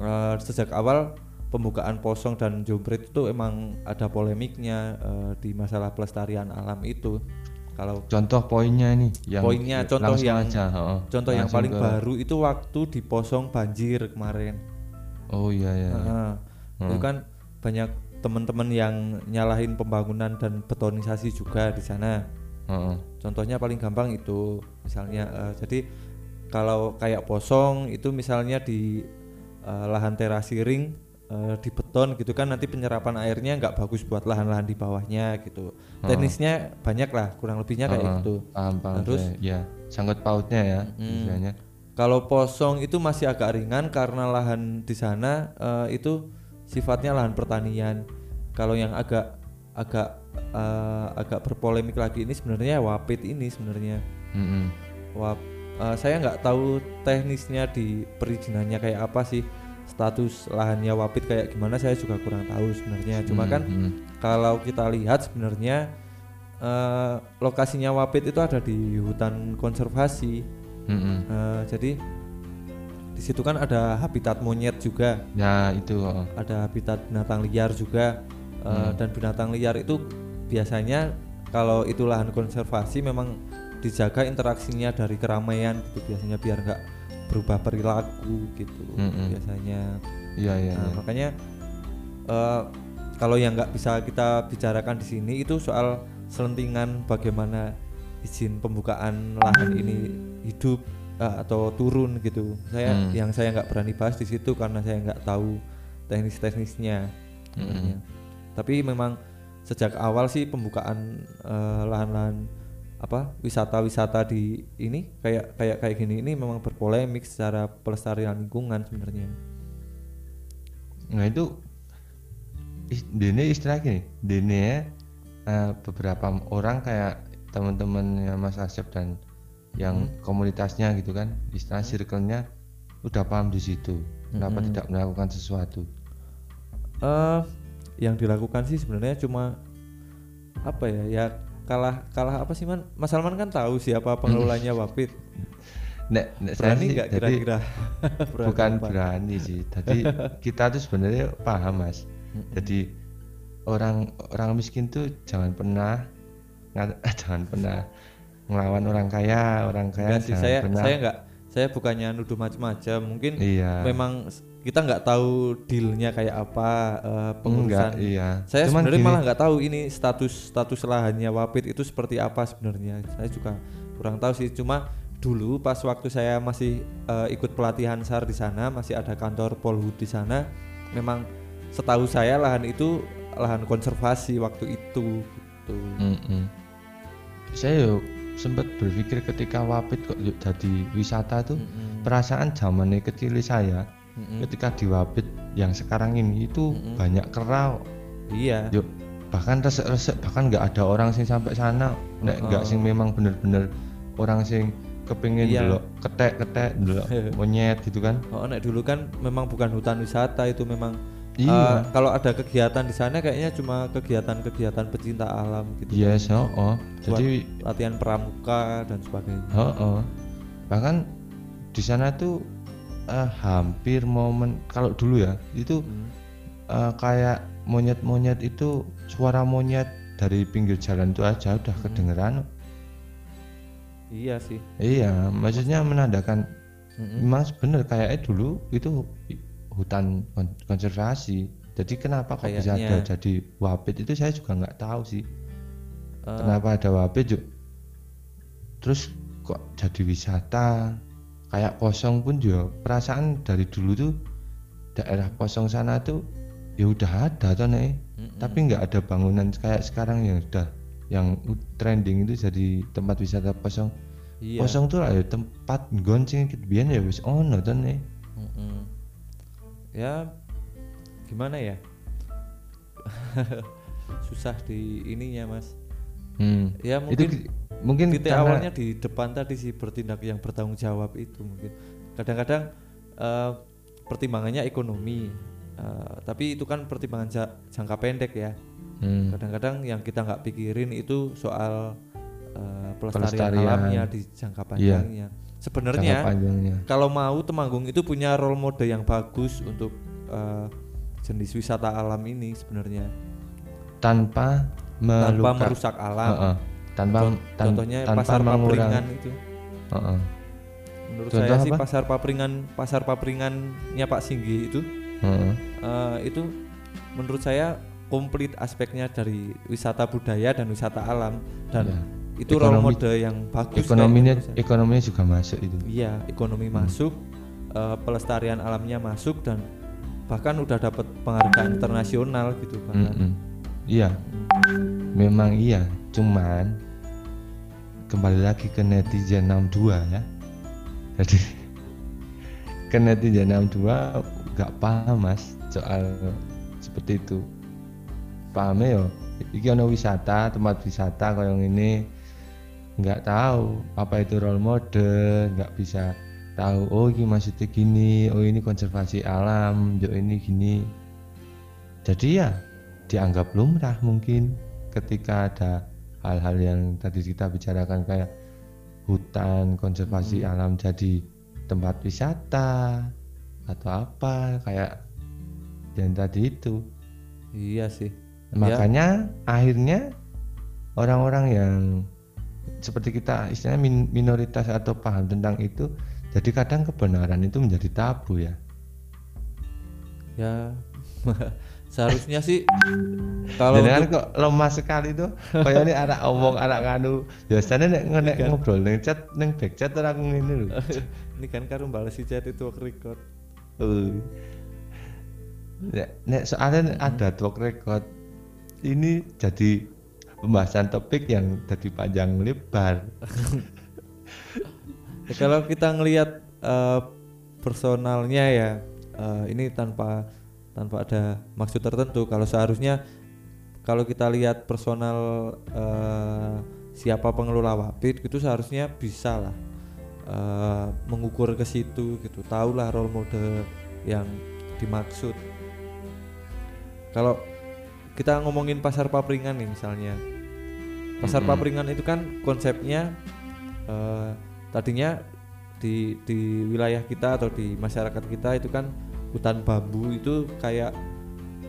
eh, sejak awal pembukaan posong dan jumprit itu emang ada polemiknya eh, di masalah pelestarian alam itu. Kalau contoh poinnya ini yang Poinnya, contoh yang- aja, heeh. contoh yang paling ke- baru itu waktu di posong banjir kemarin. Oh iya iya iya. Itu kan banyak teman-teman yang nyalahin pembangunan dan betonisasi juga di sana Heeh. contohnya paling gampang itu misalnya eh, jadi kalau kayak posong itu misalnya di eh, lahan terasi ring eh, di beton gitu kan nanti penyerapan airnya nggak bagus buat lahan-lahan di bawahnya gitu teknisnya banyak lah kurang lebihnya kayak gitu paham paham Terus? saya. ya sangkut pautnya ya Mm. istilahnya kalau posong itu masih agak ringan karena lahan di sana eh, itu sifatnya lahan pertanian kalau yang agak agak eh, agak berpolemik lagi ini sebenarnya wapit ini sebenarnya Mm-mm. Wap, uh, saya nggak tahu teknisnya di perizinannya kayak apa sih status lahannya Wapit kayak gimana saya juga kurang tahu sebenarnya cuma Hmm, kan kalau kita lihat sebenarnya uh, lokasinya Wapit itu ada di hutan konservasi Hmm, hmm. Uh, jadi di situ kan ada habitat monyet juga ya itu oh. ada habitat binatang liar juga uh, Hmm. dan binatang liar itu biasanya kalau itu lahan konservasi memang dijaga interaksinya dari keramaian gitu biasanya biar nggak berubah perilaku gitu Mm-mm. biasanya iya iya Nah, iya. makanya eh, kalau yang nggak bisa kita bicarakan di sini itu soal selentingan bagaimana izin pembukaan lahan ini hidup eh, atau turun gitu. Saya Hmm. yang saya nggak berani bahas di situ karena saya nggak tahu teknis-teknisnya. sebenarnya. Tapi memang sejak awal sih pembukaan eh, lahan-lahan apa wisata-wisata di ini kayak kayak kayak gini ini memang berpolemik secara pelestarian lingkungan sebenarnya. Nah itu dene istilah gini, dene eh, beberapa orang kayak teman-temannya Mas Asep dan yang komunitasnya gitu kan, istilah circle-nya udah paham di situ. Kenapa Mm-mm. tidak melakukan sesuatu? eh yang dilakukan sih sebenarnya cuma apa ya ya kalah kalah apa sih man Mas Salman kan tahu siapa pengelolanya Wapit Nek, nek saya berani sih nggak jadi kira-kira Berani bukan apa? berani sih. Tadi kita tuh sebenarnya paham mas. Jadi orang orang miskin tuh jangan pernah jangan pernah melawan orang kaya, orang kaya Enggak sih jangan saya pernah. saya nggak saya bukannya nuduh macam-macam mungkin iya. memang kita nggak tahu dealnya kayak apa eh, pengurusan Enggak, iya. saya Cuman sebenarnya gini, malah nggak tahu ini status status lahannya Wapit itu seperti apa sebenarnya saya juga kurang tahu sih cuma dulu pas waktu saya masih eh, ikut pelatihan SAR di sana masih ada kantor Polhut di sana memang setahu saya lahan itu lahan konservasi waktu itu gitu Mm-mm. Saya yo sempat berpikir ketika Wapit kok yuk jadi wisata tuh Mm-mm. perasaan zamannya kecil saya Mm-mm. ketika di Wapit yang sekarang ini itu Mm-mm. banyak kerau iya yuk bahkan resek-resek bahkan nggak ada orang sing sampai sana nek nggak Heeh. sing memang bener-bener orang sing kepingin Iya. delok ketek-ketek delok monyet gitu kan Oh, nek dulu kan memang bukan hutan wisata itu memang Iya. eh, kalau ada kegiatan di sana kayaknya cuma kegiatan-kegiatan pecinta alam gitu. yes oh, oh. Buat jadi latihan pramuka dan sebagainya. oh, oh. bahkan di sana tuh eh, hampir momen kalau dulu ya itu Hmm. eh, kayak monyet-monyet itu suara monyet dari pinggir jalan itu aja udah Hmm. kedengeran Iya sih. iya maksudnya menandakan Mm-mm. memang bener kayaknya dulu itu hutan kon- konservasi jadi kenapa kok bisa ada jadi wapit itu saya juga nggak tahu sih Eh, kenapa ada wapit Juk? terus kok jadi wisata kayak kosong pun juga perasaan dari dulu tuh daerah kosong sana tuh ya udah ada tuh nih tapi nggak ada bangunan kayak sekarang yang udah yang trending itu jadi tempat wisata kosong iya. kosong tuh lah ya tempat gonceng gitu biar ya wis ono tuh nih Mm-mm. Ya gimana ya? Susah di ininya mas. Hmm. Ya itu mungkin ki- mungkin titik karena- awalnya di depan tadi sih bertindak yang bertanggung jawab itu mungkin kadang-kadang eh, pertimbangannya ekonomi eh, tapi itu kan pertimbangan ja- jangka pendek ya Hmm. kadang-kadang yang kita nggak pikirin itu soal eh, pelestarian, Pelestarian. alamnya di jangka panjangnya sebenarnya Jangka panjangnya kalau mau Temanggung itu punya role model yang bagus untuk eh, jenis wisata alam ini sebenarnya tanpa tanpa merusak alam Heeh. tanpa Con- tan- contohnya tanpa pasar papringan itu Heeh. Menurut Contoh saya sih apa? pasar papringan pasar papringannya Pak Singgi itu Heeh. eh, itu menurut saya komplit aspeknya dari wisata budaya dan wisata alam dan Iya. itu role Ekonomi- model yang bagus ekonominya saya. ekonominya juga masuk itu iya ekonomi masuk eh, pelestarian alamnya masuk dan bahkan udah dapat penghargaan internasional gitu bahkan Mm-mm. Iya. Memang iya. Cuman kembali lagi ke netizen 62 ya. Jadi ke netizen 62 nggak paham mas soal seperti itu. Pahamnya yo. Iki ono wisata tempat wisata kayak ini nggak tahu apa itu role model nggak bisa tahu oh ini maksudnya gini oh ini konservasi alam jo ini gini. Jadi ya dianggap lumrah mungkin ketika ada hal-hal yang tadi kita bicarakan kayak hutan konservasi Hmm. alam jadi tempat wisata atau apa kayak yang tadi itu. Iya sih. Makanya akhirnya orang-orang yang seperti kita istilahnya min- minoritas atau paham tentang itu jadi kadang kebenaran itu menjadi tabu ya. Ya seharusnya sih kalau untuk- kok lemah sekali tuh kayak ini anak omong anak kanu biasanya nek nek Kan. ngobrol neng chat neng back chat orang ini loh ini kan karo balas si chat itu record Uh. nek, nek soalnya nek ada talk record ini jadi pembahasan topik yang jadi panjang lebar Ya, kalau kita ngelihat eh, personalnya ya eh, ini tanpa tanpa ada maksud tertentu. Kalau seharusnya kalau kita lihat personal eh, siapa pengelola Wapit itu seharusnya bisa lah eh, mengukur ke situ gitu. Tahulah role model yang dimaksud. Kalau kita ngomongin pasar papringan nih misalnya. Pasar Mm-mm. papringan itu kan konsepnya eh, tadinya di di wilayah kita atau di masyarakat kita itu kan hutan bambu itu kayak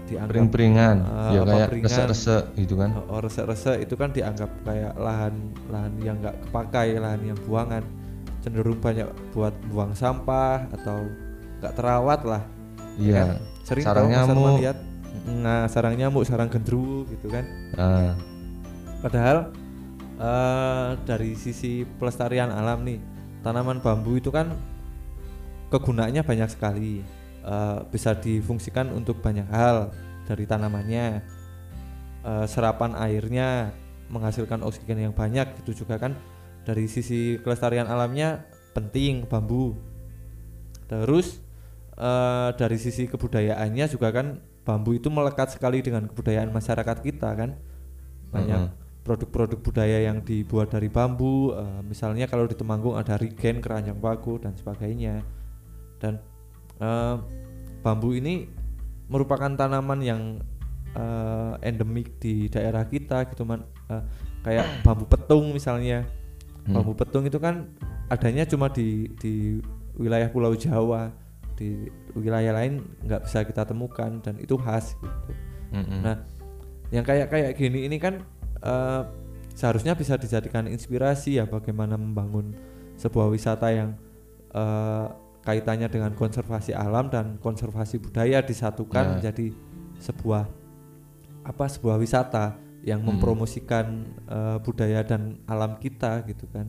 dianggap pering-peringan eh, ya kayak resek-resek gitu kan Oh, resek-resek itu kan dianggap kayak lahan lahan yang nggak kepakai, lahan yang buangan, cenderung banyak buat buang sampah atau nggak terawat lah. ya kan? iya Sering Sarang tau Mas Arman nyamuk. lihat, nah sarang nyamuk, sarang gendruwo gitu kan. Ah, Padahal eh, dari sisi pelestarian alam nih, tanaman bambu itu kan kegunaannya banyak sekali. Eh, bisa difungsikan untuk banyak hal dari tanamannya. Eh, serapan airnya menghasilkan oksigen yang banyak itu juga kan dari sisi kelestarian alamnya penting bambu. Terus eh, dari sisi kebudayaannya juga kan bambu itu melekat sekali dengan kebudayaan masyarakat kita kan. Banyak Mm-mm. produk-produk budaya yang dibuat dari bambu misalnya kalau di Temanggung ada rigen keranjang paku dan sebagainya dan eh, bambu ini merupakan tanaman yang eh, endemik di daerah kita gitu man Eh, kayak bambu petung misalnya Hmm. bambu petung itu kan adanya cuma di di wilayah Pulau Jawa di wilayah lain nggak bisa kita temukan dan itu khas gitu mm-mm. Nah, yang kayak kayak gini ini kan eh, seharusnya bisa dijadikan inspirasi ya bagaimana membangun sebuah wisata yang eh, kaitannya dengan konservasi alam dan konservasi budaya disatukan Ya. menjadi sebuah apa sebuah wisata yang Hmm. mempromosikan eh, budaya dan alam kita gitu kan.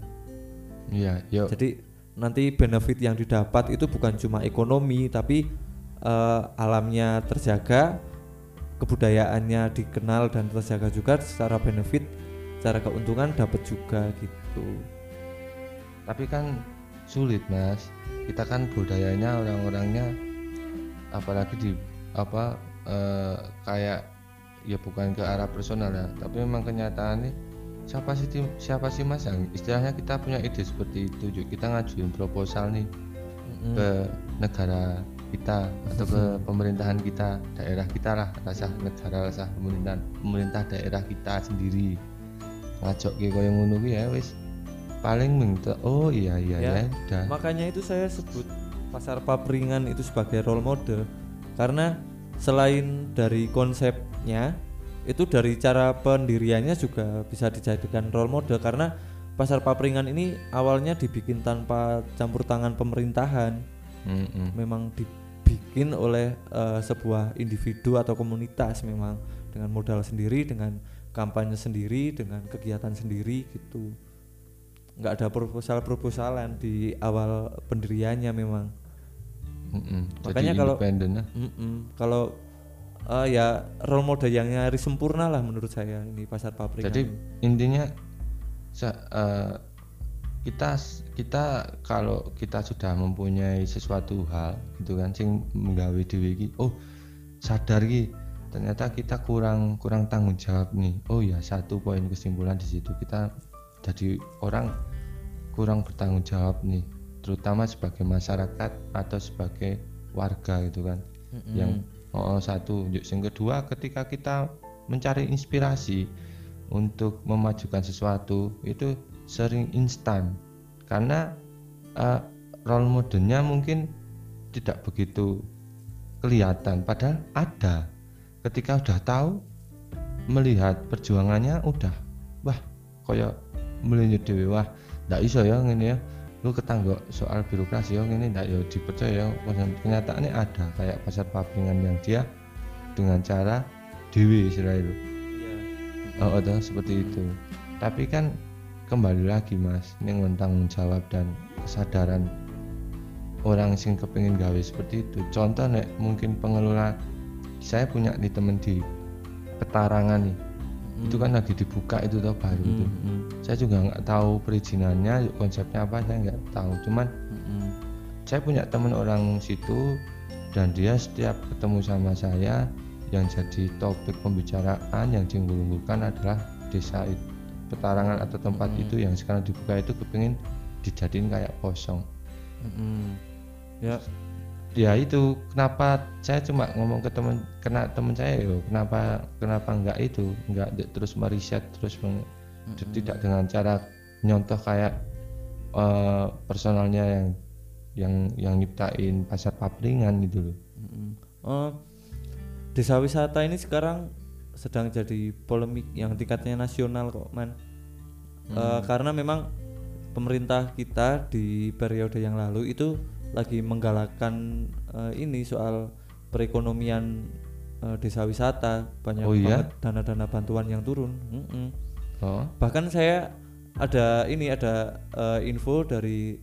iya yuk Jadi nanti benefit yang didapat itu bukan cuma ekonomi tapi eh, alamnya terjaga, kebudayaannya dikenal dan terjaga juga secara benefit, secara keuntungan dapat juga gitu. tapi kan sulit mas kita kan budayanya orang-orangnya apalagi di apa eh, kayak ya bukan ke arah personal ya tapi memang kenyataannya siapa sih tim- siapa sih mas yang istilahnya kita punya ide seperti itu Ju. kita ngajuin proposal nih Mm. ke negara kita atau ke pemerintahan kita daerah kita lah rasa negara rasa pemerintahan pemerintah daerah kita sendiri ngajak ke koyo ngono ya wis paling minta oh iya iya Ya, ya, udah. Makanya itu saya sebut pasar papringan itu sebagai role model. Karena selain dari konsepnya itu dari cara pendiriannya juga bisa dijadikan role model. Karena pasar papringan ini awalnya dibikin tanpa campur tangan pemerintahan. Mm-mm. memang dibikin oleh eh, sebuah individu atau komunitas memang. Dengan modal sendiri dengan kampanye sendiri dengan kegiatan sendiri gitu nggak ada proposal proposalan di awal pendiriannya memang Mm-mm. Makanya Jadi kalau- lah. Mm-mm. kalau eh, ya role model yang nyaris sempurna lah menurut saya ini pasar pabrikan jadi intinya sa- eh, kita kita kalau kita sudah mempunyai sesuatu hal gitu kan sing menggawe dhewe iki oh sadar ki ternyata kita kurang kurang tanggung jawab nih oh ya satu poin kesimpulan di situ kita jadi orang kurang bertanggung jawab nih terutama sebagai masyarakat atau sebagai warga gitu kan. Yang oh, satu yang kedua ketika kita mencari inspirasi untuk memajukan sesuatu itu sering instan. Karena uh, role modelnya mungkin tidak begitu kelihatan padahal ada. Ketika udah tahu melihat perjuangannya udah. Wah koyo melihat dewi. Wah ndak iso ya ini ya. Lu ketanggok soal birokrasi ya ini ndak ya dipercaya ya. Kenyataannya ada kayak pasar papringan yang dia dengan cara dewi Israel. Iya. oh, oh seperti itu. Tapi kan kembali lagi mas ini tanggung jawab dan kesadaran orang sing kepingin gawe seperti itu. Contoh nek mungkin pengelola saya punya di temen di petarangan nih hmm. itu kan lagi dibuka itu tuh baru hmm. itu hmm. saya juga nggak tahu perizinannya konsepnya apa saya nggak tahu cuman hmm. saya punya temen orang situ dan dia setiap ketemu sama saya yang jadi topik pembicaraan yang diunggul-unggulkan adalah desa itu petarangan atau tempat hmm. itu yang sekarang dibuka itu kepingin dijadiin kayak kosong hmm. ya ya itu kenapa saya cuma ngomong ke teman kena teman saya yo kenapa kenapa enggak itu enggak terus meriset terus meng, hmm. tidak dengan cara nyontoh kayak uh, personalnya yang yang yang nyiptain pasar papringan gitu loh hmm. uh, desa wisata ini sekarang sedang jadi polemik yang tingkatnya nasional kok man hmm. uh, karena memang pemerintah kita di periode yang lalu itu lagi menggalakkan uh, ini soal perekonomian uh, desa wisata banyak oh, iya? banget dana-dana bantuan yang turun mm -mm. Oh. bahkan saya ada ini ada uh, info dari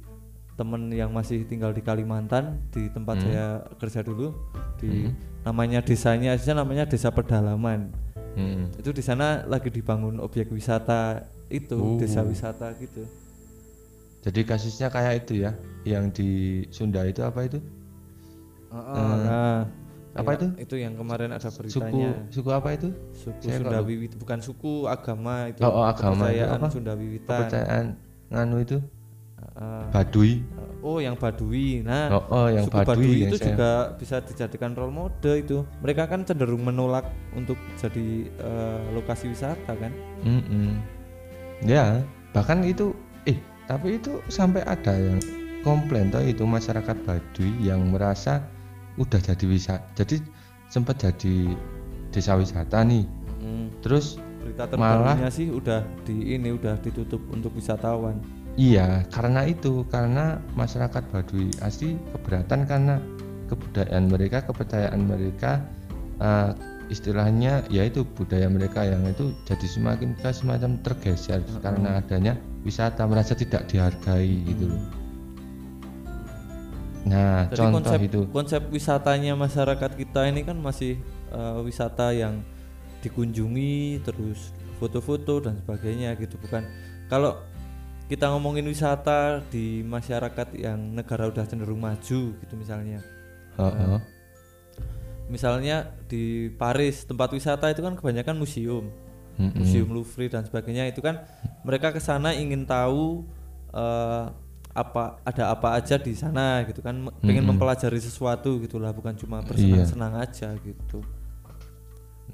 temen yang masih tinggal di Kalimantan di tempat hmm. saya kerja dulu di hmm. namanya desanya aja namanya desa pedalaman hmm. itu di sana lagi dibangun objek wisata itu uh. desa wisata gitu jadi kasusnya kayak itu ya yang di Sunda itu apa itu? Uh, uh, uh, nah apa itu? itu yang kemarin ada beritanya. suku suku apa itu? Suku Saya Sunda Wiwit bukan suku agama itu. Oh, oh agama kepercayaan apa? Sunda Wiwitan. Kepercayaan nganu itu? Uh, Baduy oh yang Baduy nah oh, oh yang suku Baduy, Baduy itu saya... juga bisa dijadikan role model itu. Mereka kan cenderung menolak untuk jadi uh, lokasi wisata kan? Mm -mm. ya bahkan itu eh tapi itu sampai ada yang komplain toh itu masyarakat Baduy yang merasa udah jadi wisata jadi sempat jadi desa wisata nih mm. terus berita terbarunya sih udah di ini udah ditutup untuk wisatawan Iya, karena itu, karena masyarakat Baduy asli keberatan karena kebudayaan mereka, kepercayaan mereka, uh, istilahnya yaitu budaya mereka yang itu jadi semakin semacam tergeser -huh. karena adanya wisata merasa tidak dihargai gitu loh. Nah, jadi contoh konsep, itu konsep wisatanya masyarakat kita ini kan masih uh, wisata yang dikunjungi terus foto-foto dan sebagainya gitu bukan kalau kita ngomongin wisata di masyarakat yang negara udah cenderung maju gitu misalnya uh -uh. misalnya di Paris tempat wisata itu kan kebanyakan museum mm -hmm. museum Louvre dan sebagainya itu kan mereka ke sana ingin tahu uh, apa ada apa aja di sana gitu kan pengen mempelajari sesuatu gitulah bukan cuma bersenang-senang iya. aja gitu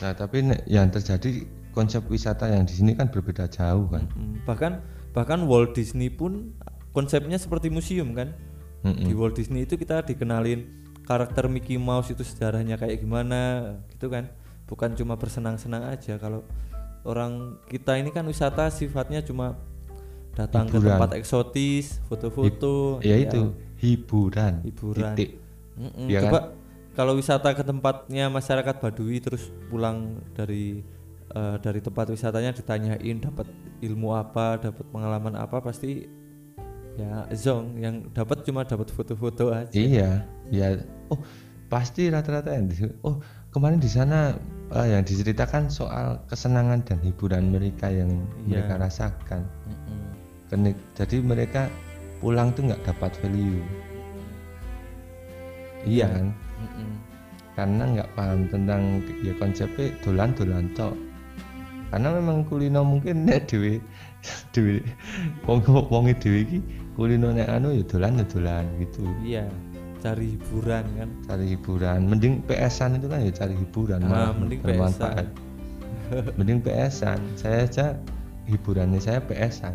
nah tapi yang terjadi konsep wisata yang di sini kan berbeda jauh kan mm-hmm. bahkan bahkan Walt Disney pun konsepnya seperti museum kan mm -hmm. di Walt Disney itu kita dikenalin karakter Mickey Mouse itu sejarahnya kayak gimana gitu kan bukan cuma bersenang-senang aja kalau orang kita ini kan wisata sifatnya cuma datang hiburan. ke tempat eksotis foto-foto ya, ya. itu hiburan hiburan. mm -mm. Ya coba kan? kalau wisata ke tempatnya masyarakat Baduy terus pulang dari uh, dari tempat wisatanya ditanyain dapat ilmu apa dapat pengalaman apa? Pasti ya zong yang dapat cuma dapat foto-foto aja. Iya ya. Oh pasti rata-rata yang oh kemarin di sana uh, yang diceritakan soal kesenangan dan hiburan mereka yang iya. mereka rasakan mm -mm. jadi mereka pulang tuh nggak dapat value iya kan mm -mm. karena nggak paham tentang ya konsepnya dolan dolan cok karena memang kulino mungkin nek dewe dewe wong wong dewe iki kulino nek anu ya dolan ya dolan gitu iya cari hiburan kan? Cari hiburan. Mending PS-an itu kan ya cari hiburan. Ah, malah mending bermanfaat. mending PS-an saya aja hiburannya saya PS-an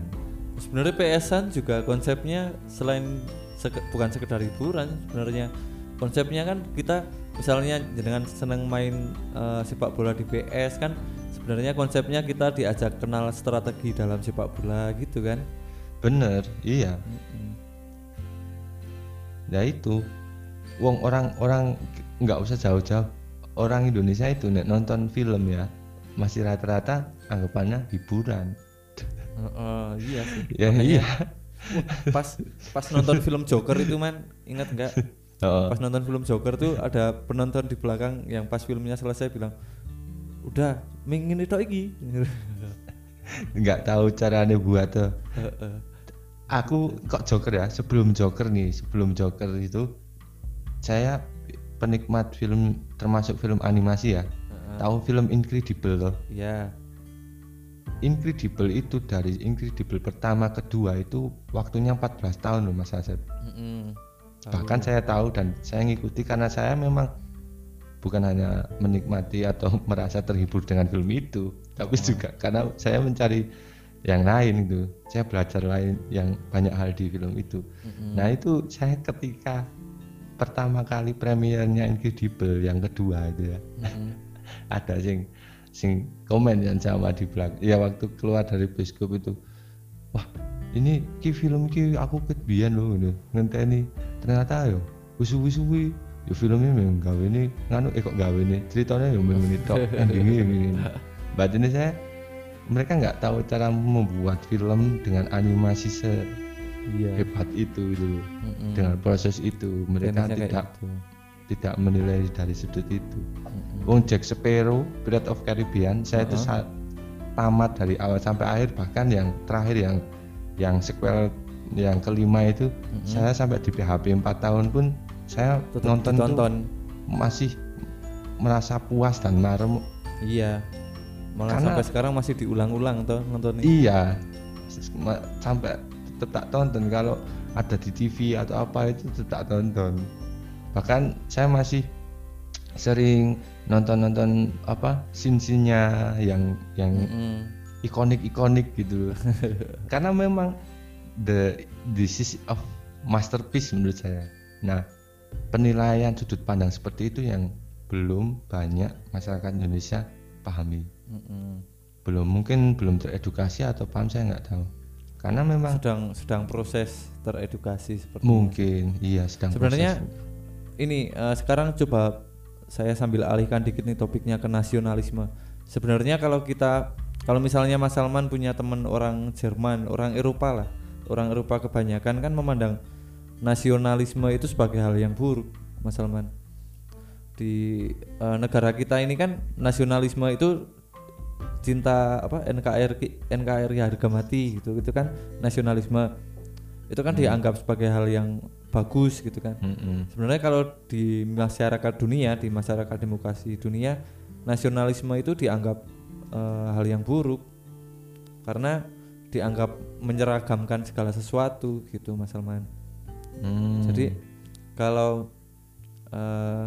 sebenarnya PS-an juga konsepnya selain seke- bukan sekedar hiburan sebenarnya. Konsepnya kan kita misalnya dengan senang main eh, sepak bola di PS kan sebenarnya konsepnya kita diajak kenal strategi dalam sepak bola gitu kan? Bener iya. Mm-mm. Ya itu wong orang-orang nggak usah jauh-jauh. Orang Indonesia itu nek nonton film ya masih rata-rata anggapannya hiburan. Heeh, iya sih. Ya iya. Pas pas nonton film Joker itu man ingat nggak? Oh, pas nonton film Joker tuh ada penonton di belakang yang pas filmnya selesai bilang udah mingin itu iki. Nggak tahu caranya buat tuh. Heeh. Aku kok Joker ya sebelum Joker nih sebelum Joker itu saya penikmat film termasuk film animasi ya Heeh. tahu film Incredible loh ya Incredible itu dari Incredible pertama kedua itu waktunya 14 tahun loh Mas Asep. Tahu. bahkan saya tahu dan saya ngikuti karena saya memang bukan hanya menikmati atau merasa terhibur dengan film itu tapi juga karena saya mencari yang lain itu saya belajar lain yang banyak hal di film itu. Mm-mm. nah itu saya ketika pertama kali premiernya Incredible yang kedua itu ya. Mm-mm. ada sing sing komen yang sama di belakang ya waktu keluar dari bioskop itu wah ini ki film ki aku ketbian loh ini ngenteni. Ternyata yo suwi-suwi ya filmnya memang gawe ini nganu eh kok gawe ini ceritanya ya memang ini tok endingnya yang ini. But ini saya mereka nggak tahu cara membuat film dengan animasi sehebat iya itu gitu loh. Mm-mm. dengan proses itu mereka tidak gitu. tidak menilai dari sudut itu Mm-mm. Wong Jack Sparrow, Pirates of Caribbean, saya itu Uh-uh. saat tamat dari awal sampai akhir bahkan yang terakhir yang yang sequel yang kelima itu Mm-mm. saya sampai di PHP 4 tahun pun saya Tetap nonton tuh masih merasa puas dan marem iya malah Karena- sampai sekarang masih diulang-ulang tuh nontonnya. Iya. Sampai tetap tak tonton. Kalau ada di TV atau apa itu tetap tonton. Bahkan saya masih sering nonton-nonton apa scene-nya yang yang ikonik-ikonik gitu. Karena memang the this is of masterpiece menurut saya. Nah, penilaian sudut pandang seperti itu yang belum banyak masyarakat Indonesia pahami. Mm-mm. Belum mungkin belum teredukasi atau paham saya nggak tahu. Karena memang sedang sedang proses teredukasi seperti mungkin iya sedang Sebenarnya proses. ini eh, sekarang coba saya sambil alihkan dikit nih topiknya ke nasionalisme. Sebenarnya kalau kita kalau misalnya Mas Salman punya teman orang Jerman, orang Eropa lah, orang Eropa kebanyakan kan memandang nasionalisme itu sebagai hal yang buruk, Mas Salman. Di eh, negara kita ini kan nasionalisme itu cinta apa NKRI NKRI harga mati gitu itu kan nasionalisme. Itu kan dianggap sebagai hal yang bagus gitu kan. Mm-mm. sebenarnya kalau di masyarakat dunia di masyarakat demokrasi dunia nasionalisme itu dianggap eh, hal yang buruk. Karena dianggap menyeragamkan segala sesuatu gitu Mas Salman. Hmm. jadi kalau eh,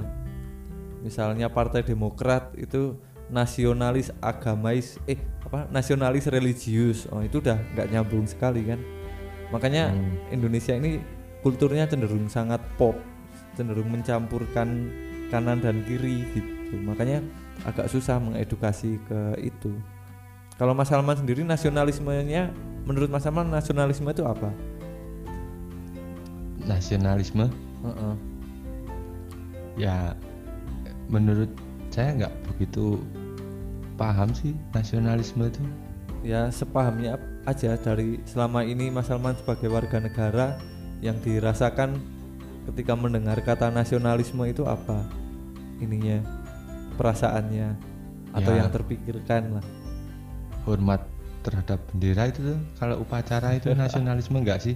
misalnya Partai Demokrat itu nasionalis agamais eh apa nasionalis religius oh itu udah nggak nyambung sekali kan makanya Hmm. Indonesia ini kulturnya cenderung sangat pop cenderung mencampurkan kanan dan kiri gitu makanya agak susah mengedukasi ke itu kalau Mas Salman sendiri nasionalismenya menurut Mas Salman nasionalisme itu apa? nasionalisme Heeh. ya menurut saya nggak begitu paham sih nasionalisme itu. Ya sepahamnya aja dari selama ini Mas Salman sebagai warga negara yang dirasakan ketika mendengar kata nasionalisme itu apa ininya perasaannya atau Ya. yang terpikirkan lah. Hormat terhadap bendera itu tuh kalau upacara itu nasionalisme enggak sih?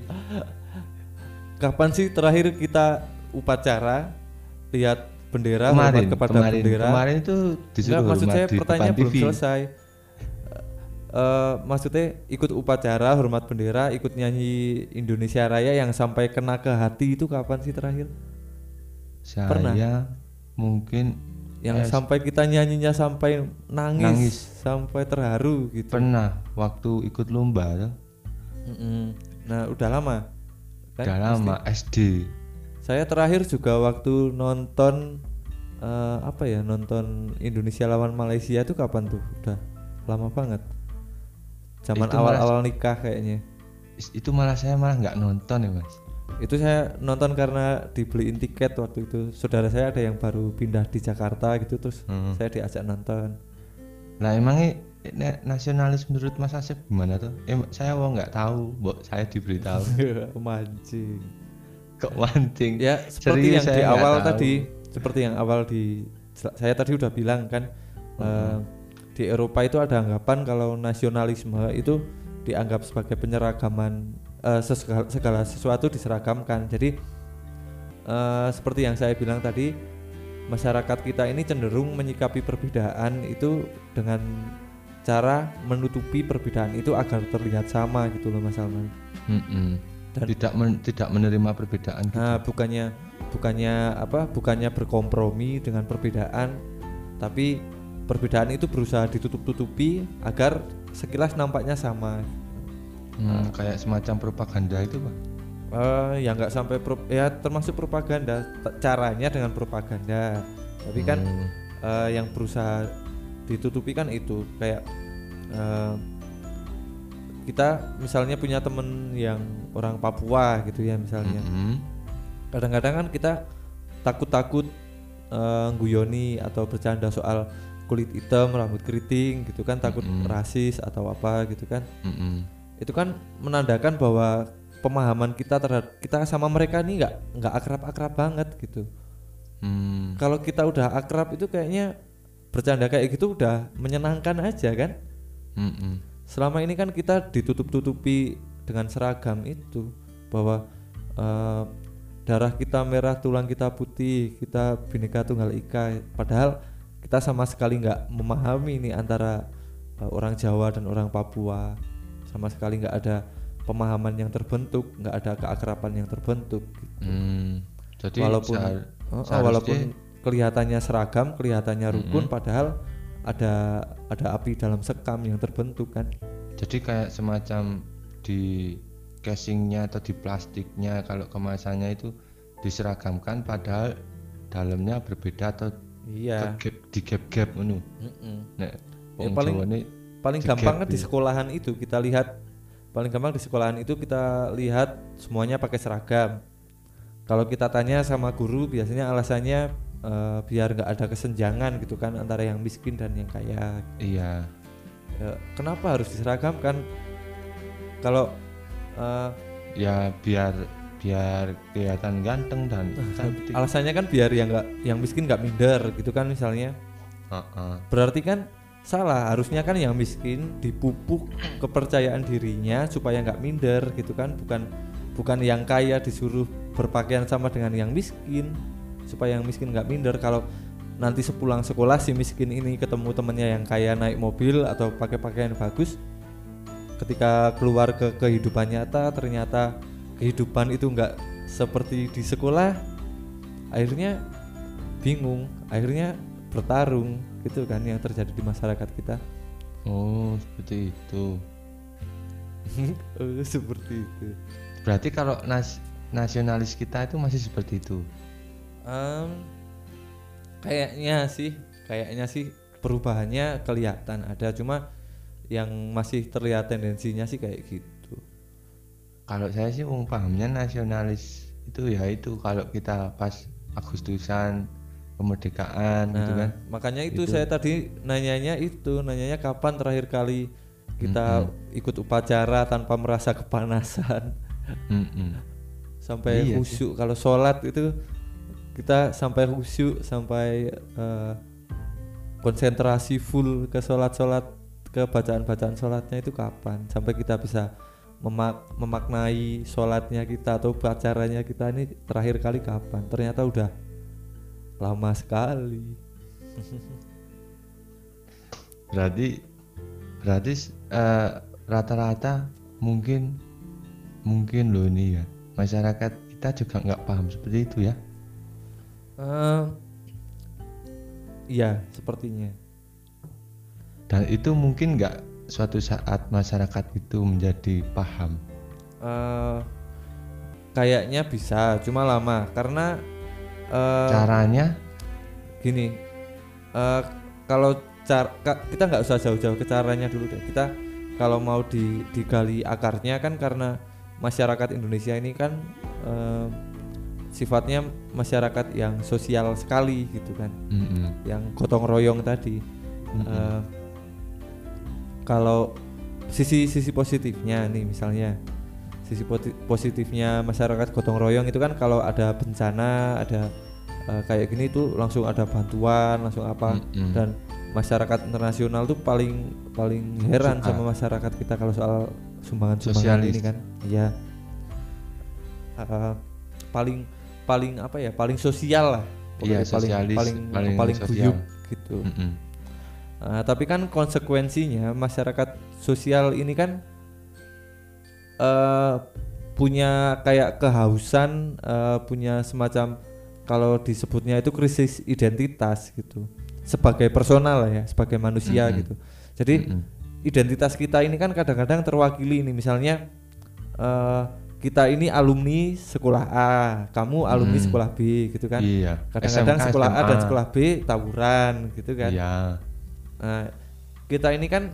Kapan sih terakhir kita upacara lihat bendera kemarin hormat kepada kemarin bendera kemarin itu disuruh Enggak, maksud saya depan belum TV selesai eh, maksudnya ikut upacara hormat bendera, ikut nyanyi Indonesia Raya yang sampai kena ke hati itu kapan sih terakhir? Saya Pernah? mungkin Yang eh, sampai kita nyanyinya sampai nangis, Nangis. sampai terharu gitu. pernah waktu ikut lomba tuh. Mm-mm. Nah, udah lama. Kan? Udah lama SD. Saya terakhir juga waktu nonton eh, apa ya nonton Indonesia lawan Malaysia itu kapan tuh? Udah lama banget. Zaman awal-awal nikah kayaknya. Itu malah saya malah nggak nonton ya mas. Itu saya nonton karena dibeliin tiket waktu itu. Saudara saya ada yang baru pindah di Jakarta gitu terus Hmm. saya diajak nonton. Lah emangnya nasionalis menurut Mas Asep gimana tuh? Eh, saya mau nggak tahu, Mbok saya diberitahu. Mancing. Kok mancing? Ya seperti Serius, yang saya di awal tahu. tadi, seperti yang awal di saya tadi udah bilang kan eh, di Eropa itu ada anggapan kalau nasionalisme itu dianggap sebagai penyeragaman eh, segala, segala sesuatu diseragamkan. Jadi eh, seperti yang saya bilang tadi, masyarakat kita ini cenderung menyikapi perbedaan itu dengan cara menutupi perbedaan itu agar terlihat sama gitu loh Mas Salman. Mm-mm. Dan- tidak men- tidak menerima perbedaan gitu. Nah, bukannya bukannya apa? Bukannya berkompromi dengan perbedaan, tapi perbedaan itu berusaha ditutup-tutupi agar sekilas nampaknya sama. Hmm, kayak semacam propaganda itu, Pak. Eh, ya nggak sampai pro- ya termasuk propaganda caranya dengan propaganda. Tapi kan Hmm. eh, yang berusaha ditutupi kan itu kayak eh, kita misalnya punya temen yang orang Papua gitu ya misalnya. Mm-mm. kadang-kadang kan kita takut-takut eh, guyoni atau bercanda soal kulit hitam, rambut keriting gitu kan takut Mm-mm. rasis atau apa gitu kan. Mm-mm. Itu kan menandakan bahwa pemahaman kita terhadap kita sama mereka ini nggak nggak akrab-akrab banget gitu. Hmm. Kalau kita udah akrab itu kayaknya bercanda kayak gitu udah menyenangkan aja kan. Mm-mm. Selama ini kan kita ditutup-tutupi dengan seragam itu bahwa eh, darah kita merah, tulang kita putih, kita bineka tunggal ika. Padahal kita sama sekali nggak memahami ini antara eh, orang Jawa dan orang Papua. Sama sekali nggak ada pemahaman yang terbentuk, nggak ada keakraban yang terbentuk. gitu. Hmm. Jadi walaupun sehar- seharusnya- walaupun kelihatannya seragam, kelihatannya rukun, padahal ada ada api dalam sekam yang terbentuk kan. jadi kayak semacam di casingnya atau di plastiknya kalau kemasannya itu diseragamkan padahal dalamnya berbeda atau Iya. ke- di gap-gap. Mm-mm. Nek Ya, paling- ini paling gampang gap kan di ya. sekolahan itu kita lihat paling gampang di sekolahan itu kita lihat semuanya pakai seragam kalau kita tanya sama guru biasanya alasannya eh, biar nggak ada kesenjangan gitu kan antara yang miskin dan yang kaya iya Ya, kenapa harus diseragamkan kalau eh, ya biar biar kelihatan ganteng dan cantik. alasannya kan biar yang nggak yang miskin nggak minder gitu kan misalnya Heeh. Berarti kan salah, harusnya kan yang miskin dipupuk kepercayaan dirinya supaya nggak minder gitu kan, bukan bukan yang kaya disuruh berpakaian sama dengan yang miskin supaya yang miskin nggak minder kalau nanti sepulang sekolah si miskin ini ketemu temennya yang kaya naik mobil atau pakai pakaian bagus ketika keluar ke kehidupan nyata ternyata kehidupan itu nggak seperti di sekolah akhirnya bingung akhirnya bertarung gitu kan yang terjadi di masyarakat kita. Oh seperti itu. Eh, seperti itu. Berarti kalau nas nasionalis kita itu masih seperti itu? Em, kayaknya sih kayaknya sih perubahannya kelihatan ada cuma yang masih terlihat tendensinya sih kayak gitu. Kalau saya sih wong pahamnya nasionalis itu ya itu kalau kita pas Agustusan kemerdekaan gitu Nah, kan. makanya itu, saya tadi nanyanya itu, nanyanya kapan terakhir kali kita ikut upacara tanpa merasa kepanasan, Mm-mm. sampai Iya khusyuk. Kalau sholat itu kita sampai khusyuk, sampai eh, konsentrasi full ke sholat-sholat, ke bacaan-bacaan sholatnya itu kapan? Sampai kita bisa memak- memaknai sholatnya kita atau acaranya kita ini terakhir kali kapan? Ternyata udah lama sekali. berarti berarti eh, rata-rata mungkin mungkin loh ini ya masyarakat kita juga nggak paham seperti itu ya Eh, iya sepertinya dan itu mungkin nggak suatu saat masyarakat itu menjadi paham. Eh, kayaknya bisa cuma lama. Karena eh, caranya? Gini eh, kalau car ka- kita nggak usah jauh-jauh ke caranya dulu deh. Kita kalau mau di, digali akarnya kan karena masyarakat Indonesia ini kan eh, sifatnya masyarakat yang sosial sekali gitu kan. Mm-mm. yang gotong royong tadi. Mm-mm. Eh, kalau sisi sisi positifnya nih misalnya sisi positifnya masyarakat gotong royong itu kan kalau ada bencana ada eh, kayak gini tuh langsung ada bantuan langsung apa Mm-mm. dan masyarakat internasional tuh paling paling heran Suka. sama masyarakat kita kalau soal sumbangan-sumbangan Sosialis. ini kan iya Eh, paling paling apa ya paling sosial lah Iya, paling paling paling paling sosial. guyup gitu Mm-mm. Nah, tapi kan konsekuensinya masyarakat sosial ini kan eh punya kayak kehausan, eh, punya semacam kalau disebutnya itu krisis identitas gitu. Sebagai personal lah ya, sebagai manusia Mm-mm. gitu. Jadi Mm-mm. identitas kita ini kan kadang-kadang terwakili ini misalnya eh kita ini alumni sekolah A, kamu alumni Hmm. sekolah B gitu kan. iya Kadang-kadang sekolah A dan SMA. sekolah B tawuran gitu kan. iya Nah, kita ini kan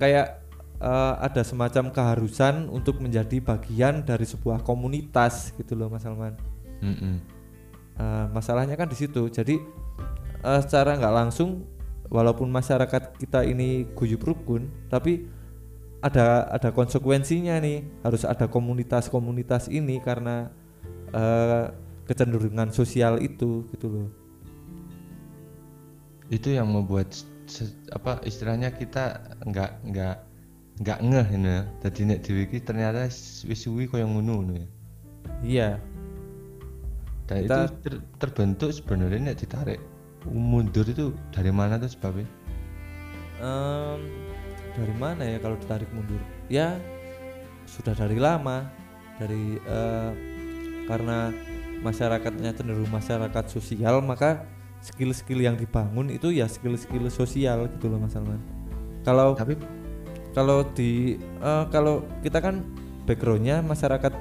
kayak eh, ada semacam keharusan untuk menjadi bagian dari sebuah komunitas gitu loh Mas Salman. Mm-mm. Eh, masalahnya kan di situ. Jadi eh, secara nggak langsung walaupun masyarakat kita ini guyup rukun, tapi ada ada konsekuensinya nih. Harus ada komunitas-komunitas ini karena eh, kecenderungan sosial itu gitu loh. itu yang membuat apa istilahnya kita nggak nggak nggak ngeh ini ya. Jadi nek dhewe iki ternyata wis suwi koyo ngono ngono ya. Iya. Dan Kita- itu ter- terbentuk sebenarnya nek ditarik mundur itu dari mana tuh sebabnya? Em, dari mana ya kalau ditarik mundur? Ya sudah dari lama, dari eh, karena masyarakatnya cenderung masyarakat sosial, maka skill-skill yang dibangun itu ya skill-skill sosial gitu loh Mas Salman. Kalau Tapi kalau di eh, kalau kita kan backgroundnya masyarakat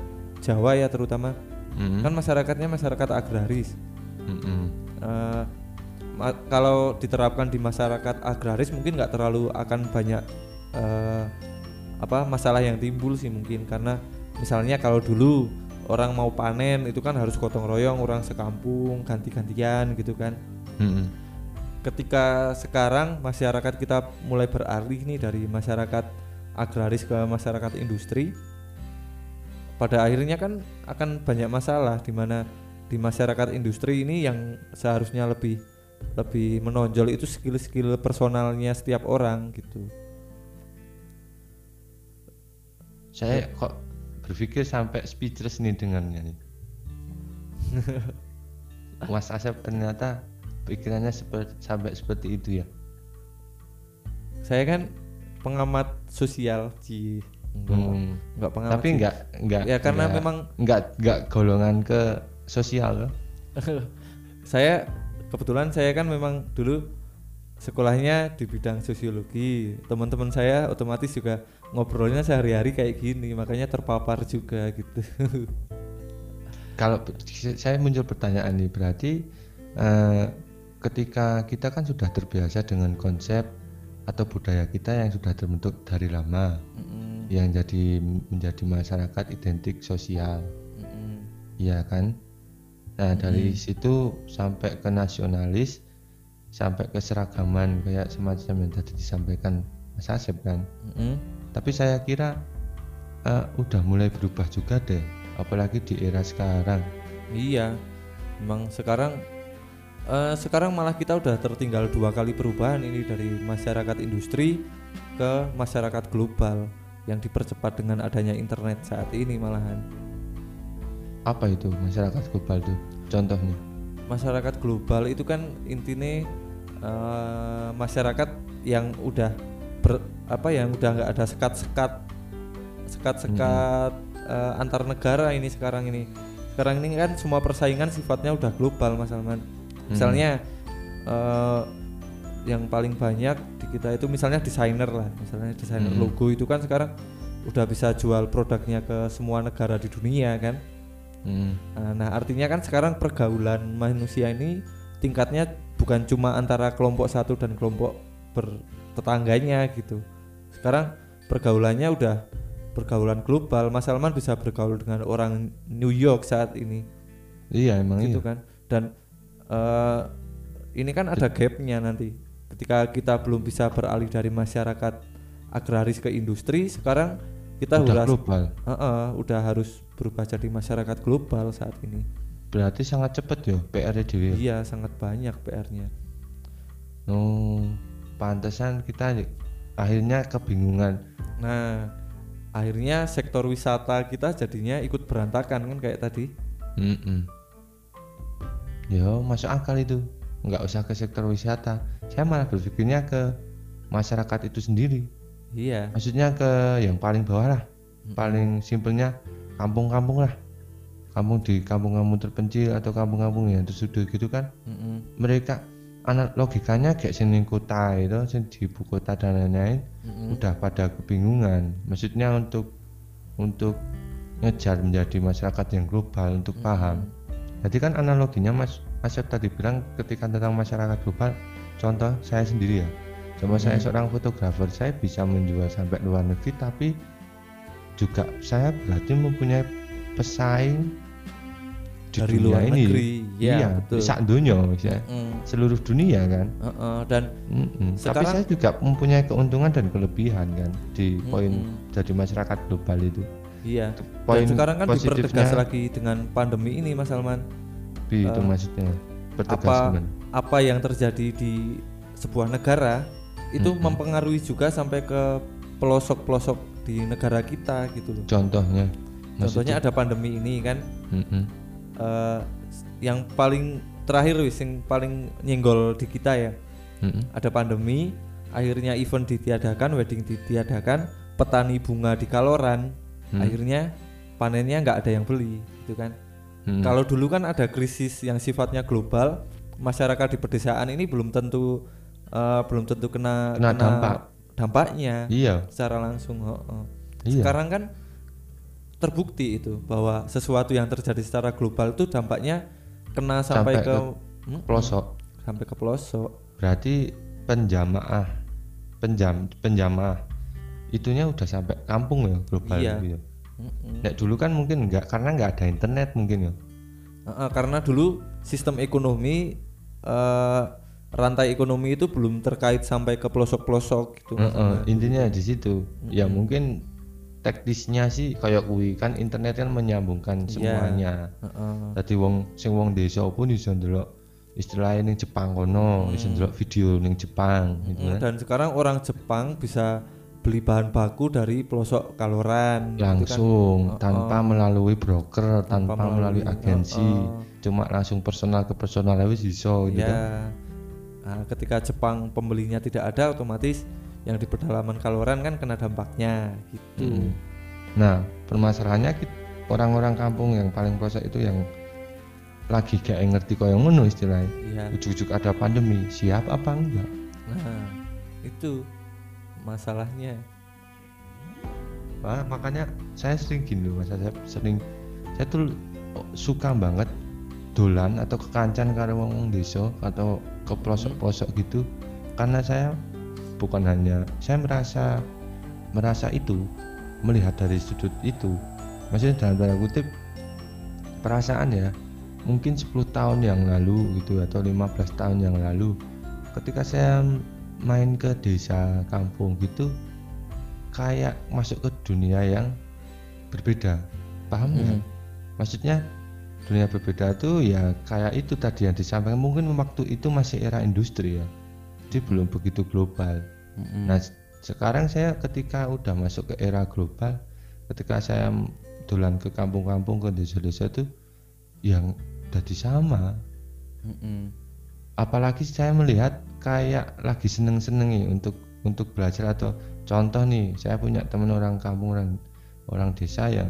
Jawa ya terutama mm, kan masyarakatnya masyarakat agraris. mm-mm. Eh, ma- kalau diterapkan di masyarakat agraris mungkin nggak terlalu akan banyak eh, apa masalah yang timbul sih mungkin karena misalnya kalau dulu orang mau panen itu kan harus gotong royong orang sekampung ganti-gantian gitu kan. Mm-mm. ketika sekarang masyarakat kita mulai beralih nih dari masyarakat agraris ke masyarakat industri pada akhirnya kan akan banyak masalah di mana di masyarakat industri ini yang seharusnya lebih lebih menonjol itu skill-skill personalnya setiap orang gitu. Saya kok berpikir sampai speechless nih dengannya nih. Mas Asep ternyata pikirannya seperti sampai seperti itu ya. saya kan pengamat sosial sih enggak, Hmm. enggak pengamat Tapi enggak enggak ya karena enggak- memang enggak enggak golongan ke sosial loh. saya kebetulan saya kan memang dulu sekolahnya di bidang sosiologi teman-teman saya otomatis juga ngobrolnya sehari-hari kayak gini makanya terpapar juga gitu Kalau saya muncul pertanyaan nih berarti eh, ketika kita kan sudah terbiasa dengan konsep atau budaya kita yang sudah terbentuk dari lama Mm-mm, yang jadi menjadi masyarakat identik sosial. Iya kan? Nah dari situ sampai ke nasionalis, sampai ke seragaman kayak semacam yang tadi disampaikan Mas Asep kan. Mm-mm. Tapi saya kira eh, udah mulai berubah juga deh, apalagi di era sekarang. iya memang sekarang eh, sekarang malah kita udah tertinggal dua kali perubahan ini dari masyarakat industri ke masyarakat global yang dipercepat dengan adanya internet saat ini malahan Apa itu masyarakat global tuh? Contohnya? masyarakat global itu kan intinya eh, masyarakat yang udah ber- apa ya udah nggak ada sekat-sekat sekat-sekat eh, antar negara ini sekarang ini. Sekarang ini kan semua persaingan sifatnya udah global mas Salman. Misalnya eh, yang paling banyak di kita itu misalnya desainer lah. Misalnya desainer Hmm. logo itu kan sekarang udah bisa jual produknya ke semua negara di dunia kan? Hmm. Nah, Nah, artinya kan sekarang pergaulan manusia ini tingkatnya bukan cuma antara kelompok satu dan kelompok bertetangganya gitu. Sekarang pergaulannya udah pergaulan global. Mas Salman bisa bergaul dengan orang New York saat ini, Iya emang gitu iya. kan. Dan eh, ini kan ada gapnya nanti. Ketika kita belum bisa beralih dari masyarakat agraris ke industri, sekarang kita Udah harus global. Heeh, udah harus berubah jadi masyarakat global saat ini. Berarti sangat cepet ya PR dewe. Iya, sangat banyak PR-nya. Oh, pantesan kita akhirnya kebingungan. Nah, akhirnya sektor wisata kita jadinya ikut berantakan kan kayak tadi. Mm-mm. Ya masuk akal itu. Nggak usah ke sektor wisata. Saya malah berpikirnya ke masyarakat itu sendiri. Iya. Maksudnya ke yang paling bawah lah. Paling simpelnya kampung-kampung lah. Kampung di kampung-kampung terpencil atau kampung-kampung yang tersudut gitu kan. Mm-mm. Mereka anak logikanya kayak sini kota itu, sing di ibu kota dan lain-lain Mm-mm. udah pada kebingungan. Maksudnya untuk untuk ngejar menjadi masyarakat yang global untuk paham. Jadi kan analoginya Mas Mas Yop tadi bilang ketika tentang masyarakat global, contoh saya sendiri ya. Sama saya seorang fotografer, saya bisa menjual sampai luar negeri tapi juga saya berarti mempunyai pesaing di Dari luar ini. negeri, ya, iya, betul. sak dunia maksudnya. Mm. Seluruh dunia kan. Heeh, dan Mm-mm. Tapi Sekarang- saya juga mempunyai keuntungan dan kelebihan kan di poin Mm-mm. dari masyarakat global itu. iya. Poin dan sekarang kan dipertegas lagi dengan pandemi ini Mas Salman. Bi, itu maksudnya pertegas Apa apa yang terjadi di sebuah negara itu mempengaruhi juga sampai ke pelosok-pelosok di negara kita gitu loh. Contohnya, Contohnya ada pandemi ini kan Mm-mm. Eh, yang paling terakhir wis yang paling nyenggol di kita ya Mm-mm. ada pandemi akhirnya event ditiadakan wedding ditiadakan petani bunga di Kaloran akhirnya panennya nggak ada yang beli gitu kan Mm. kalau dulu kan ada krisis yang sifatnya global masyarakat di pedesaan ini belum tentu eh, belum tentu kena Kena dampak. dampaknya Iya, secara langsung oh, oh. Iya. sekarang kan terbukti itu bahwa sesuatu yang terjadi secara global itu dampaknya kena sampai, Sampai ke, ke Hmm, pelosok. sampai ke pelosok Berarti penjamaah, penjam, penjamaah itunya udah sampai kampung ya global Iya. gitu ya. Dulu kan mungkin enggak karena nggak ada internet mungkin ya. Heeh, karena dulu sistem ekonomi eh, rantai ekonomi itu belum terkait sampai ke pelosok-pelosok gitu Heeh, intinya di situ. Ya mungkin teknisnya sih kayak kuwi kan internet kan menyambungkan semuanya. Heeh. Tadi wong sing wong desa pun iso ndelok istilahnya ning Jepang kono, iso ndelok video ning Jepang gitu Mm, kan. dan sekarang orang Jepang bisa beli bahan baku dari pelosok Kaloran gitu kan. Langsung tanpa melalui broker, tanpa, melalui, melalui- agensi, cuma langsung personal ke personal wis iso gitu kan. ya Nah, ketika Jepang pembelinya tidak ada otomatis yang di pedalaman Kaloran kan kena dampaknya gitu Mm. Nah, permasalahannya orang-orang kampung yang paling pelosok itu yang lagi gak ngerti kaya ngono istilahnya. Iya. Ujuk-ujuk ada pandemi, siap apa enggak? nah itu masalahnya Wah, makanya saya sering gini loh, Mas saya sering saya tuh suka banget dolan atau kekancan karo wong desa atau ke pelosok-pelosok gitu karena saya bukan hanya saya merasa merasa itu melihat dari sudut itu. Maksudnya dalam tanda kutip perasaan ya mungkin 10 tahun yang lalu gitu atau 15 tahun yang lalu ketika saya main ke desa kampung gitu kayak masuk ke dunia yang berbeda. Paham nggak? Maksudnya dunia berbeda tuh ya kayak itu tadi yang disampaikan. Mungkin waktu itu masih era industri ya jadi belum begitu global. Nah s- sekarang saya ketika udah masuk ke era global ketika saya dolan ke kampung-kampung ke desa-desa tuh yang jadi sama. Mm-mm. apalagi saya melihat kayak lagi seneng-senengi untuk untuk belajar. Atau contoh nih saya punya teman orang kampung orang orang desa yang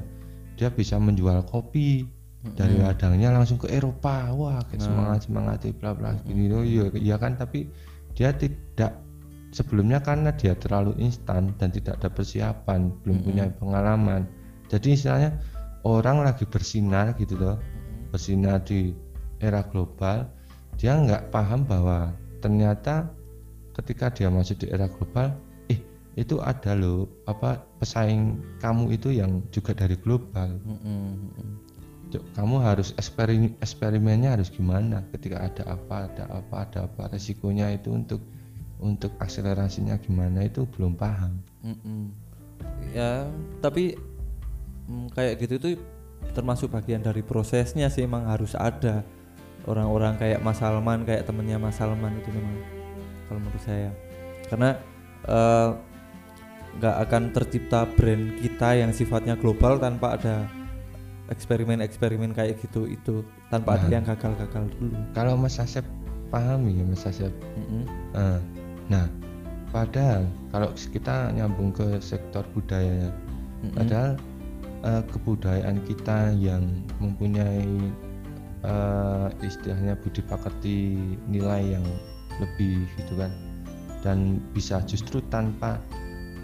dia bisa menjual kopi dari ladangnya langsung ke Eropa. Wah kayak semangat semangat bla bla gini loh iya iya kan? Tapi dia tidak sebelumnya karena dia terlalu instan dan tidak ada persiapan belum punya pengalaman. Jadi istilahnya orang lagi bersinar gitu loh bersinar di era global dia nggak paham bahwa ternyata ketika dia masuk di era global eh itu ada loh apa pesaing kamu itu yang juga dari global. Mm-mm. Kamu harus eksperimen eksperimennya harus gimana? Ketika ada apa ada apa ada apa resikonya itu untuk untuk akselerasinya gimana itu belum paham. Mm-mm. ya tapi mm, kayak gitu itu termasuk bagian dari prosesnya sih emang harus ada. Orang-orang kayak Mas Salman kayak temennya Mas Salman itu memang kalau menurut saya. Karena eh, nggak akan tercipta brand kita yang sifatnya global tanpa ada eksperimen-eksperimen kayak gitu itu tanpa ada yang gagal-gagal dulu kalau Mas Asep pahami ya Mas Asep Mm-mm. Eh, nah padahal kalau kita nyambung ke sektor budaya Mm-mm. padahal eh, kebudayaan kita yang mempunyai eh, istilahnya budi pekerti nilai yang lebih gitu kan dan bisa justru tanpa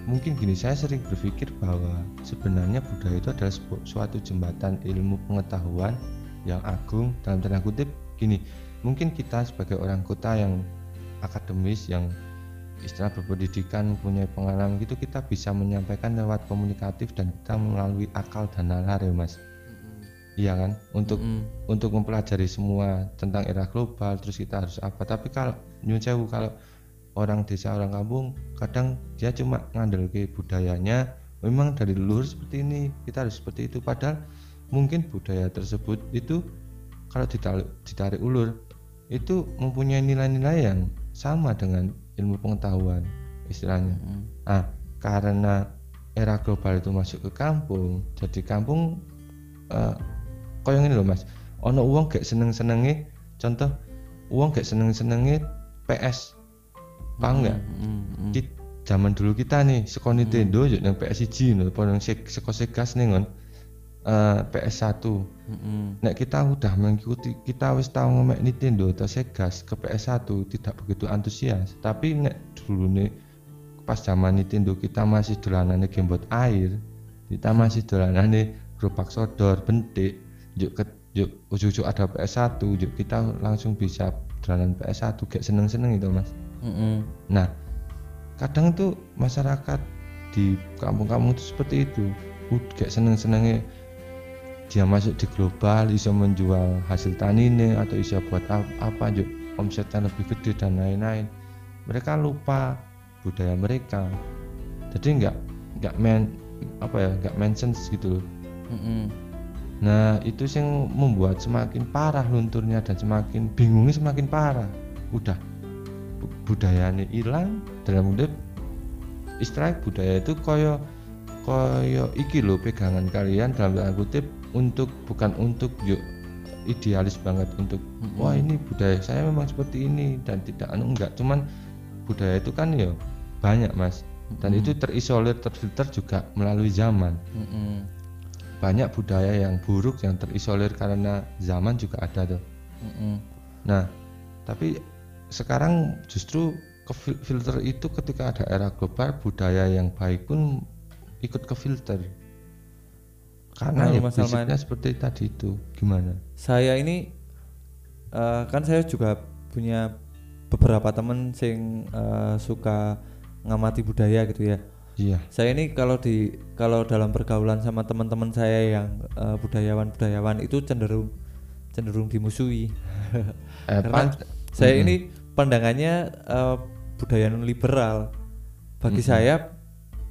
mungkin gini saya sering berpikir bahwa sebenarnya budaya itu adalah sebu- suatu jembatan ilmu pengetahuan yang agung. Dalam tanda kutip gini mungkin kita sebagai orang kota yang akademis yang istilah berpendidikan punya pengalaman gitu kita bisa menyampaikan lewat komunikatif dan kita melalui akal dan nalar ya mas. Iya kan? Untuk Mm-mm. untuk mempelajari semua tentang era global terus kita harus apa. Tapi kalau nyun sewu kalau orang desa orang kampung kadang dia cuma ngandel ke budayanya memang dari leluhur seperti ini kita harus seperti itu. Padahal mungkin budaya tersebut itu kalau ditarik, ditarik ulur itu mempunyai nilai-nilai yang sama dengan ilmu pengetahuan istilahnya. Mm. ah karena era global itu masuk ke kampung jadi kampung eh koyo ngene lho Mas. Ono uang gak seneng-senenge contoh uang gak seneng-senenge PS paham nggak? Mm-mm. Ki- zaman dulu kita nih sekolah Nintendo yo nang PS1 lho apa nang sek seko segas nih ngon. Eh, PS1 Mm-mm. nek kita udah mengikuti kita wis tahu ngemek Nintendo atau Segas ke PS1 tidak begitu antusias. Tapi nek dulu nih pas zaman Nintendo kita masih dolanane game buat air kita masih dolanane gerobak sodor bentik yuk ke yuk ujung-ujung ada PS1 yuk kita langsung bisa dolanan PS1 gak seneng-seneng itu mas Mm-mm. Nah, kadang tuh masyarakat di kampung-kampung itu seperti itu. Ud- Kayak seneng-senengnya dia masuk di global, bisa menjual hasil tanine atau bisa buat ap- apa, juk omsetnya lebih gede dan lain-lain. Mereka lupa budaya mereka. Jadi nggak nggak men apa ya nggak mention gitu loh. Mm-mm. Nah itu yang membuat semakin parah lunturnya dan semakin bingungnya semakin parah. Udah budayanya hilang dalam kutip istilah budaya itu koyo koyo iki loh pegangan kalian dalam tanda kutip untuk bukan untuk yuk idealis banget untuk Mm-mm. wah ini budaya saya memang seperti ini dan tidak anu enggak cuman budaya itu kan ya banyak mas dan Mm-mm. itu terisolir terfilter juga melalui zaman Mm-mm. banyak budaya yang buruk yang terisolir karena zaman juga ada tuh. Mm-mm. Nah, tapi sekarang justru ke fil- filter itu ketika ada era global budaya yang baik pun ikut ke filter. Karena Kalau ya Mas Salman- seperti tadi itu. Gimana? saya ini eh, kan saya juga punya beberapa temen sing eh, suka ngamati budaya gitu ya Iya. saya ini kalau di kalau dalam pergaulan sama teman-teman saya yang eh, budayawan-budayawan itu cenderung cenderung dimusuhi Eh, karena pan- saya Mm-mm. ini pandangannya eh, budaya non liberal bagi Mm-mm. saya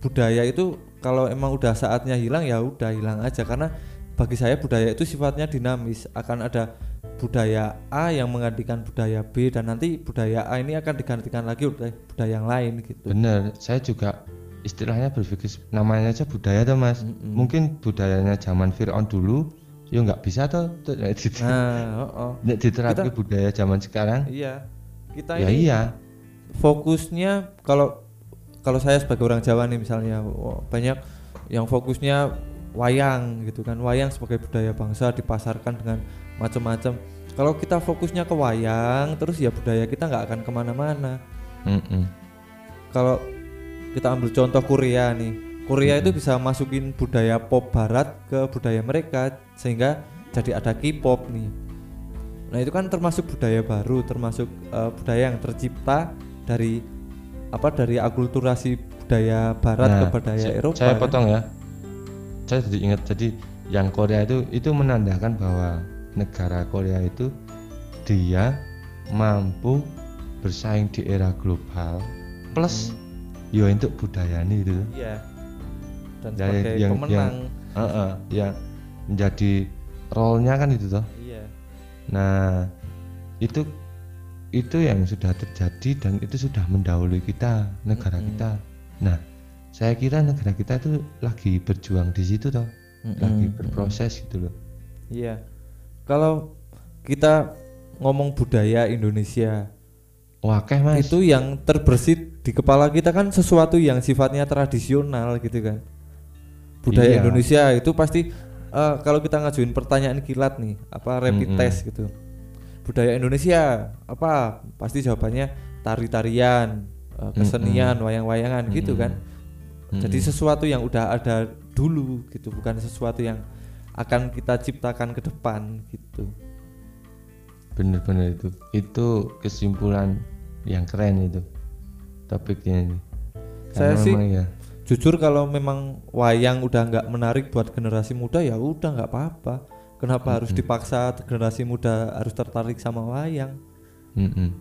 budaya itu kalau emang udah saatnya hilang ya udah hilang aja karena bagi saya budaya itu sifatnya dinamis akan ada budaya A yang menggantikan budaya B dan nanti budaya A ini akan digantikan lagi budaya, budaya yang lain gitu Bener, saya juga istilahnya berpikir namanya aja budaya tuh mas. Mm-mm. Mungkin budayanya zaman Fir'aun dulu, ya nggak bisa tuh. di- nah oh, oh. diterapkan Kita- budaya zaman sekarang, iya kita ya ini iya. fokusnya kalau kalau saya sebagai orang Jawa nih misalnya wah, banyak yang fokusnya wayang gitu kan. Wayang sebagai budaya bangsa dipasarkan dengan macam-macam. Kalau kita fokusnya ke wayang terus ya budaya kita nggak akan ke mana-mana. Kalau kita ambil contoh Korea nih Korea itu bisa masukin budaya pop barat ke budaya mereka sehingga jadi ada K-pop nih nah itu kan termasuk budaya baru termasuk eh, budaya yang tercipta dari apa dari akulturasi budaya barat ke Nah, budaya sa- Eropa Saya kan? potong ya. Saya jadi ingat jadi yang Korea itu itu menandakan bahwa negara Korea itu dia mampu bersaing di era global plus yo untuk budaya ini gitu. iya dan Dari sebagai yang- pemenang Heeh, yang menjadi role-nya kan itu toh. iya Nah, itu itu yang sudah terjadi dan itu sudah mendahului kita, negara Mm-mm. kita. Nah, saya kira negara kita itu lagi berjuang di situ toh, lagi Mm-mm, berproses gitu loh. Iya. Kalau kita ngomong budaya Indonesia, Wah, kayak mas. itu yang terbersit di kepala kita kan sesuatu yang sifatnya tradisional gitu kan. Budaya Iya. Indonesia itu pasti eh, kalau kita ngajuin pertanyaan kilat nih, apa rapid Mm-mm. test gitu. Budaya Indonesia apa? Pasti jawabannya tari-tarian, eh, kesenian, wayang-wayangan gitu Mm-mm. kan. Jadi sesuatu yang udah ada dulu gitu, bukan sesuatu yang akan kita ciptakan ke depan gitu. Bener-bener itu, itu kesimpulan yang keren itu topiknya ini. Saya sih- ya, Jujur kalau memang wayang udah nggak menarik buat generasi muda ya udah nggak apa-apa. Kenapa harus dipaksa generasi muda harus tertarik sama wayang? mm-mm.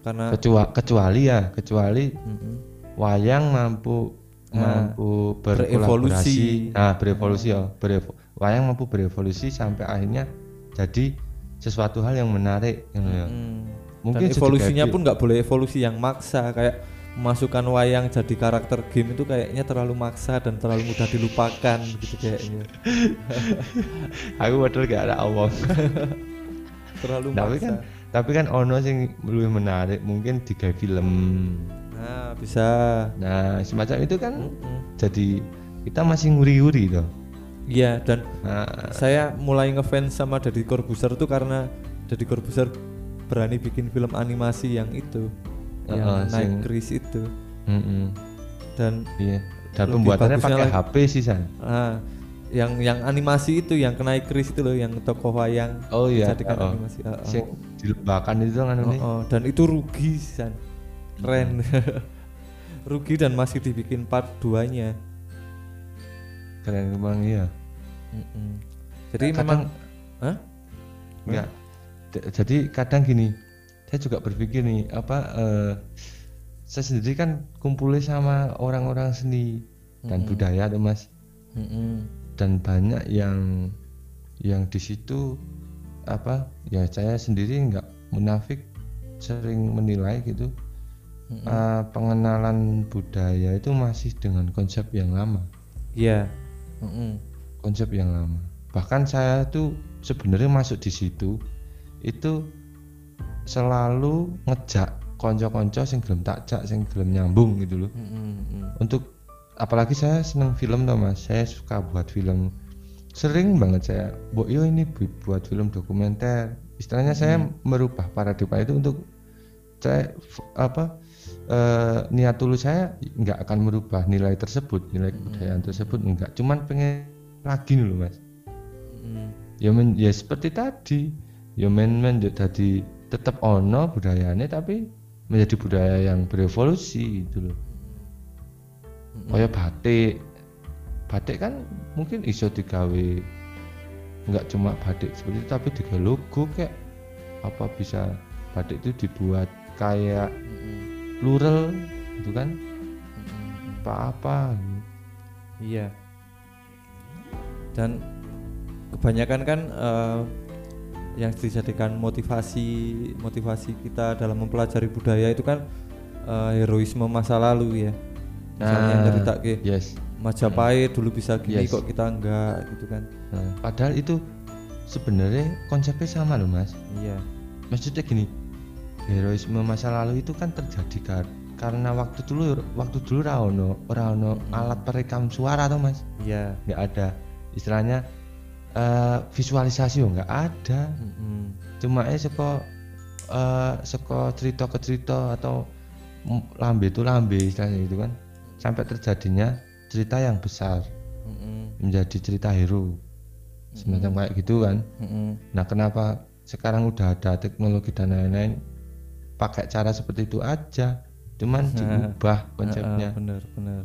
Karena Kecua- kecuali ya, kecuali Mm-mm. wayang mampu Nah, mampu berevolusi. nah berevolusi ya berevo- wayang mampu berevolusi sampai akhirnya jadi sesuatu hal yang menarik gitu ya. mm, mungkin dan evolusinya pun nggak boleh evolusi yang maksa kayak memasukkan wayang jadi karakter game itu kayaknya terlalu maksa dan terlalu mudah dilupakan gitu kayaknya. aku padahal gak ada awang Terlalu tapi maksa. kan tapi kan ono sing lebih menarik mungkin tiga film Nah, bisa. nah semacam itu kan Mm-mm. jadi kita masih nguri-nguri toh Iya, dan nah, saya mulai ngefans sama Deddy Corbuzier tuh karena Deddy Corbuzier berani bikin film animasi yang itu yang Heeh, naik sing- kris itu. Mm-mm, dan iya. Dan pembuatannya pakai lagi- HP sih san. Ah, yang yang animasi itu yang kena kris itu loh yang tokoh wayang. Oh iya dijadikan oh, animasi ah. sing dilebakan itu kan Oh, oh, dan itu rugi san. Keren. Rugi dan masih dibikin part 2 nya keren emang iya. Jadi Kadang- memang Hah? Enggak. D- Jadi kadang gini, saya juga berpikir nih, apa eh, saya sendiri kan kumpulnya sama orang-orang seni dan Mm-mm. budaya tuh mas, Mm-mm. dan banyak yang yang di situ apa ya saya sendiri nggak munafik sering menilai gitu Mm-mm. eh, pengenalan budaya itu masih dengan konsep yang lama iya Mm-mm. konsep yang lama bahkan saya tuh sebenarnya masuk di situ itu selalu ngejak konco-konco sing gelem takjak sing gelem nyambung gitu loh. Mm-mm. untuk apalagi saya seneng film tuh mas. Saya suka buat film. Sering banget saya bu yo ini bu- buat film dokumenter. Istilahnya saya merubah paradigma itu untuk saya apa eh, niat tulus saya nggak akan merubah nilai tersebut nilai kebudayaan tersebut enggak cuman pengen lagi nih loh mas. Mm. ya men, ya seperti tadi. Ya men men ya tadi tetap ono budayanya tapi menjadi budaya yang berevolusi gitu loh. Kayak batik. Batik kan mungkin iso digawe nggak cuma batik seperti itu tapi juga logo kayak apa bisa batik itu dibuat kayak plural gitu kan? Mm-mm. apa apa Iya. Dan kebanyakan kan eh, yang dijadikan motivasi motivasi kita dalam mempelajari budaya itu kan eh, heroisme masa lalu ya. Misalnya Nah, cerita ke yes Majapahit dulu bisa gini Yes. kok kita enggak gitu kan. nah, padahal itu sebenarnya konsepnya sama loh mas Iya. maksudnya gini heroisme masa lalu itu kan terjadi kar- karena waktu dulu waktu dulu ora ono alat perekam suara tuh mas iya nggak ada istilahnya eh, visualisasi yo nggak ada. Mm-mm. cuma eh seko eh seko cerita ke cerita atau lambe itu lambe istilahnya gitu kan. Sampai terjadinya cerita yang besar Mm-mm. menjadi cerita hero. Semacam kayak gitu kan. Mm-mm. nah kenapa sekarang udah ada teknologi dan lain-lain pakai cara seperti itu aja. Cuman diubah konsepnya. bener bener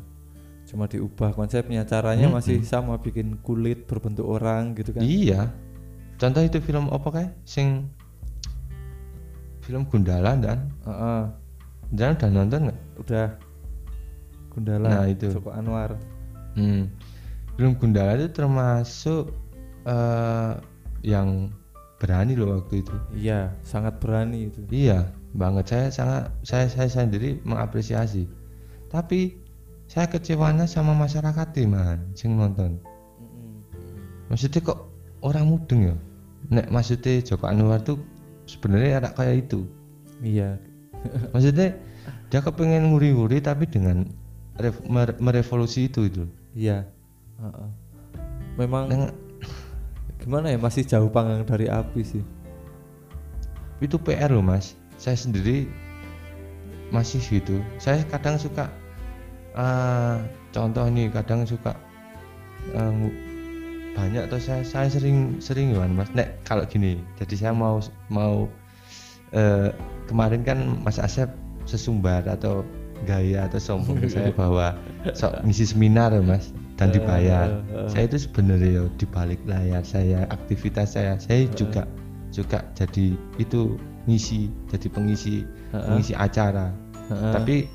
cuma diubah konsepnya caranya Mm-mm. masih sama bikin kulit berbentuk orang gitu kan iya contoh itu film apa kayak sing film Gundala dan Heeh. dan udah nonton nggak udah Gundala Nah, itu. Joko Anwar Hmm. Film Gundala itu termasuk eh yang berani loh waktu itu. iya sangat berani itu Iya, banget saya sangat saya saya sendiri mengapresiasi. Tapi saya kecewanya sama masyarakat nih, man, sing nonton. Maksudnya kok orang mudeng ya? Nek maksudnya Joko Anwar tuh sebenarnya ada kayak itu. iya Maksudnya dia kepengen nguri-nguri tapi dengan rev- mere- merevolusi itu itu. iya Heeh. memang Neng- gimana ya masih jauh panggang dari api sih itu PR loh mas saya sendiri masih gitu saya kadang suka eh, contoh nih kadang suka ngu- banyak atau saya saya sering sering ya mas. Nek kalau gini jadi saya mau mau eh, kemarin kan mas Asep sesumbar atau gaya atau sombong saya bahwa sok ngisi seminar ya, mas dan dibayar. Eh, eh. saya itu sebenarnya ya di balik layar saya aktivitas saya saya juga juga jadi itu ngisi jadi pengisi pengisi acara. Tapi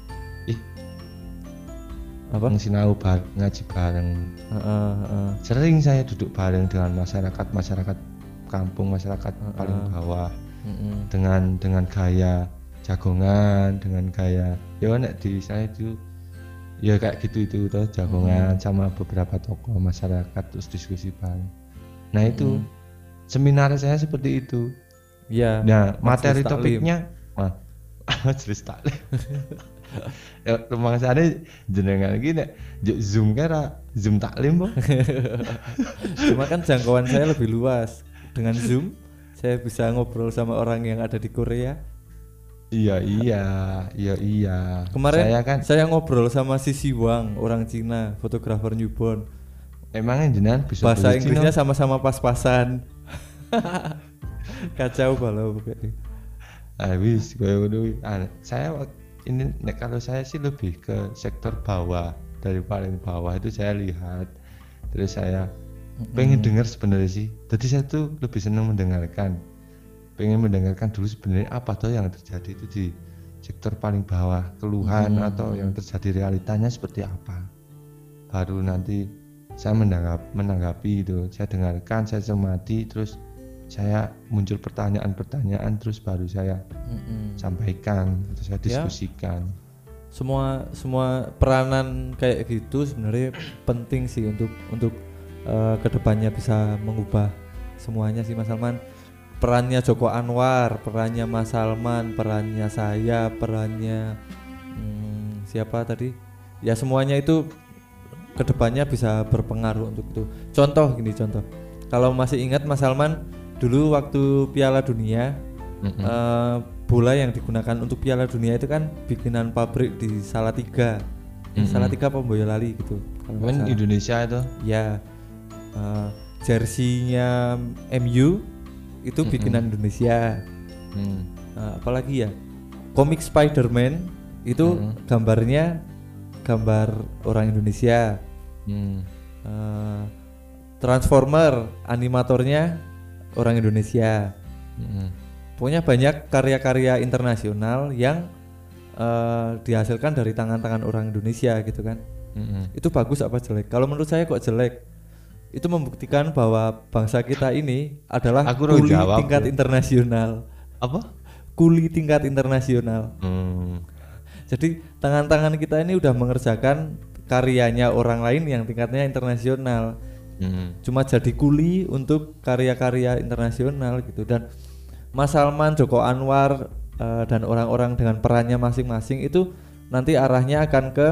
apa? Ngisi nau bar, ngaji bareng. Heeh, heeh. sering saya duduk bareng dengan masyarakat masyarakat kampung masyarakat paling bawah. Mm-mm. dengan dengan gaya jagongan dengan gaya ya nek di saya itu ya kayak gitu itu tuh jagongan sama beberapa tokoh masyarakat terus diskusi bareng. Nah itu seminar saya seperti itu. Iya. Nah materi topiknya majelis taklim ya rumah sana jenengan gini zoom kira zoom taklim boh cuma kan jangkauan saya lebih luas. Dengan zoom saya bisa ngobrol sama orang yang ada di Korea. Iya iya iya iya. Kemarin saya kan saya ngobrol sama Sisi Wang orang Cina fotografer newborn. Emangnya jenengan bisa bahasa Inggrisnya sama-sama pas-pasan. Kacau kalau pokoknya habis gue udah ah, saya ini kalau saya sih lebih ke sektor bawah. Dari paling bawah itu saya lihat terus saya pengen dengar sebenarnya sih. Jadi saya tuh lebih senang mendengarkan. Pengen mendengarkan dulu sebenarnya apa tuh yang terjadi itu di sektor paling bawah keluhan atau yang terjadi realitanya seperti apa. Baru nanti saya menanggap menanggapi itu. Saya dengarkan saya cermati terus saya muncul pertanyaan-pertanyaan terus baru saya sampaikan atau saya Ya. diskusikan. Semua semua peranan kayak gitu sebenarnya penting sih untuk untuk eh, ke depannya bisa mengubah semuanya sih Mas Salman. Perannya Joko Anwar perannya Mas Salman perannya saya perannya hmm, siapa tadi? Ya semuanya itu ke depannya bisa berpengaruh untuk itu. Contoh gini contoh. Kalau masih ingat Mas Salman dulu waktu Piala Dunia Mm-mm. eh, bola yang digunakan untuk Piala Dunia itu kan bikinan pabrik di Salatiga. Eh, Mm-mm. Salatiga apa Boyolali gitu. Kan. Indonesia itu Ya, eh, jersinya MU itu bikinan Indonesia. hmm, Eh, apalagi ya, komik Spider-Man itu gambarnya gambar orang Indonesia. hmm, Eh, Transformer animatornya orang Indonesia. hmm, Pokoknya banyak karya-karya internasional yang eh, dihasilkan dari tangan-tangan orang Indonesia gitu kan. hmm, Itu bagus apa jelek? Kalau menurut saya kok jelek. Itu membuktikan bahwa bangsa kita ini adalah Aku kuli jawab, tingkat bro. internasional. apa Kuli tingkat internasional. hmm, Jadi tangan-tangan kita ini udah mengerjakan karyanya orang lain yang tingkatnya internasional. Hmm, cuma jadi kuli untuk karya-karya internasional gitu dan Mas Salman, Joko Anwar eh, dan orang-orang dengan perannya masing-masing itu nanti arahnya akan ke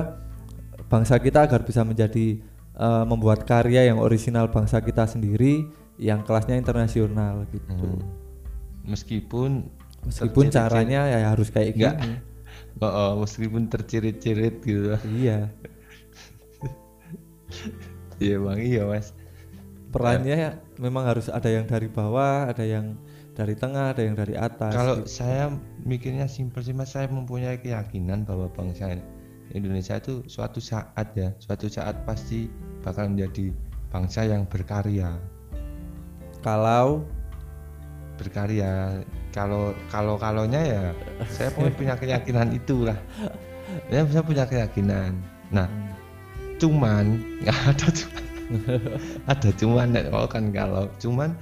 bangsa kita agar bisa menjadi uh, membuat karya yang orisinal bangsa kita sendiri yang kelasnya internasional gitu. Hmm. Meskipun Meskipun caranya ya harus kayak Enggak. gini. Oh, oh, meskipun tercirit-cirit gitu. Iya. Iya bang, iya mas. Perannya ya memang harus ada yang dari bawah, ada yang dari tengah, ada yang dari atas. Kalau gitu. saya mikirnya simpel sih mas, saya mempunyai keyakinan bahwa bangsa Indonesia itu suatu saat ya, suatu saat pasti bakal menjadi bangsa yang berkarya, kalau berkarya. Kalau kalau kalonya ya, saya punya, keyakinan itulah. Ya saya punya keyakinan. Nah, cuman nggak ada cuman, ada cuman oh kan kalau cuman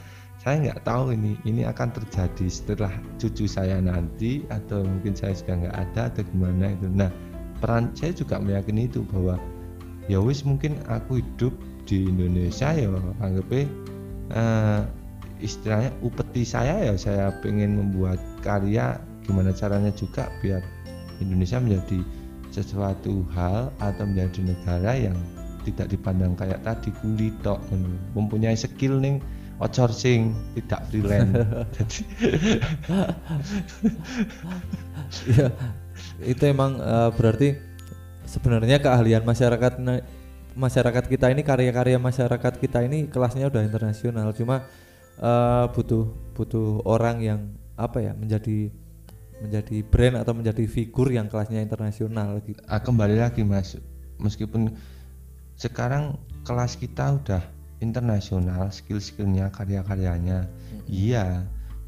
saya nggak tahu ini ini akan terjadi setelah cucu saya nanti atau mungkin saya sudah nggak ada atau gimana itu. Nah peran saya juga meyakini itu bahwa ya wis mungkin aku hidup di Indonesia ya anggapnya eh, istilahnya upeti saya ya saya pengen membuat karya gimana caranya juga biar Indonesia menjadi sesuatu hal atau menjadi negara yang tidak dipandang kayak tadi kuli tok ngono. mempunyai skill ning outsourcing tidak freelance jadi ya itu emang eh, berarti sebenarnya keahlian masyarakat masyarakat kita ini karya-karya masyarakat kita ini kelasnya udah internasional cuma eh, butuh butuh orang yang apa ya menjadi menjadi brand atau menjadi figur yang kelasnya internasional gitu. Ah, kembali lagi mas. Meskipun sekarang kelas kita udah internasional skill-skillnya karya-karyanya. Iya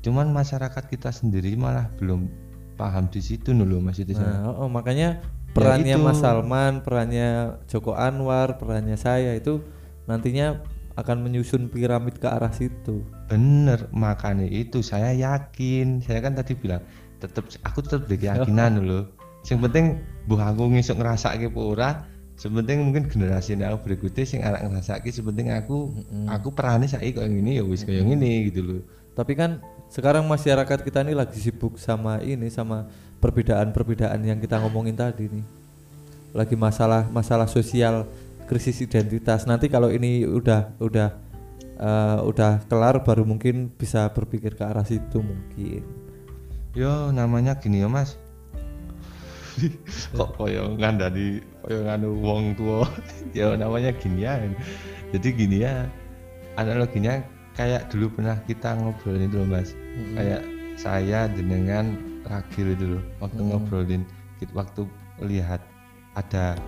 cuman masyarakat kita sendiri malah belum paham di situ dulu mas itu Nah, oh, makanya perannya itu. Mas Salman, perannya Joko Anwar, perannya saya itu nantinya akan menyusun piramid ke arah situ. bener makanya itu saya yakin. Saya kan tadi bilang tetap aku tetap berkeyakinan dulu yang penting buh aku ngisuk ngerasa ke ora sepenting mungkin generasi yang aku berikutnya sing anak ngerasa sepenting aku aku perannya saya kayak gini ya wis kayak gini gitu loh Tapi kan sekarang masyarakat kita ini lagi sibuk sama ini sama perbedaan-perbedaan yang kita ngomongin tadi nih. Lagi masalah masalah sosial krisis identitas. Nanti kalau ini udah udah eh, udah kelar baru mungkin bisa berpikir ke arah situ mungkin. Yo namanya gini ya mas. Kok koyo ngandani koyo nganu wong tua ya namanya ginian jadi gini ya analoginya kayak dulu pernah kita ngobrolin itu loh mas. Kayak saya dengan Ragil itu loh waktu ngobrolin kita waktu lihat ada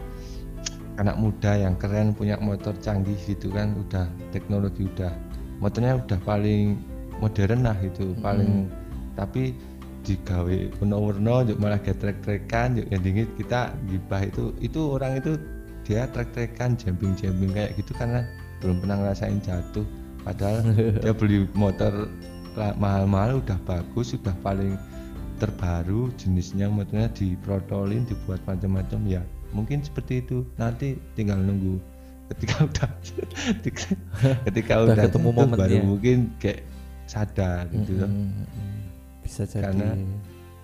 anak muda yang keren punya motor canggih gitu kan udah teknologi udah. Motornya udah paling modern lah gitu paling tapi digawe warna-warna yuk malah getrek-trekan yuk yang dingin kita gibah itu itu orang itu dia trek-trekan jumping-jumping kayak gitu karena belum pernah ngerasain jatuh padahal dia beli motor mahal-mahal udah bagus udah paling terbaru jenisnya motornya diprotolin dibuat macam-macam ya mungkin seperti itu nanti tinggal nunggu ketika udah ketika, ketika Udah udah, ketemu momennya. baru mungkin kayak sadar gitu Mm, mm, mm. Bisa jadi. karena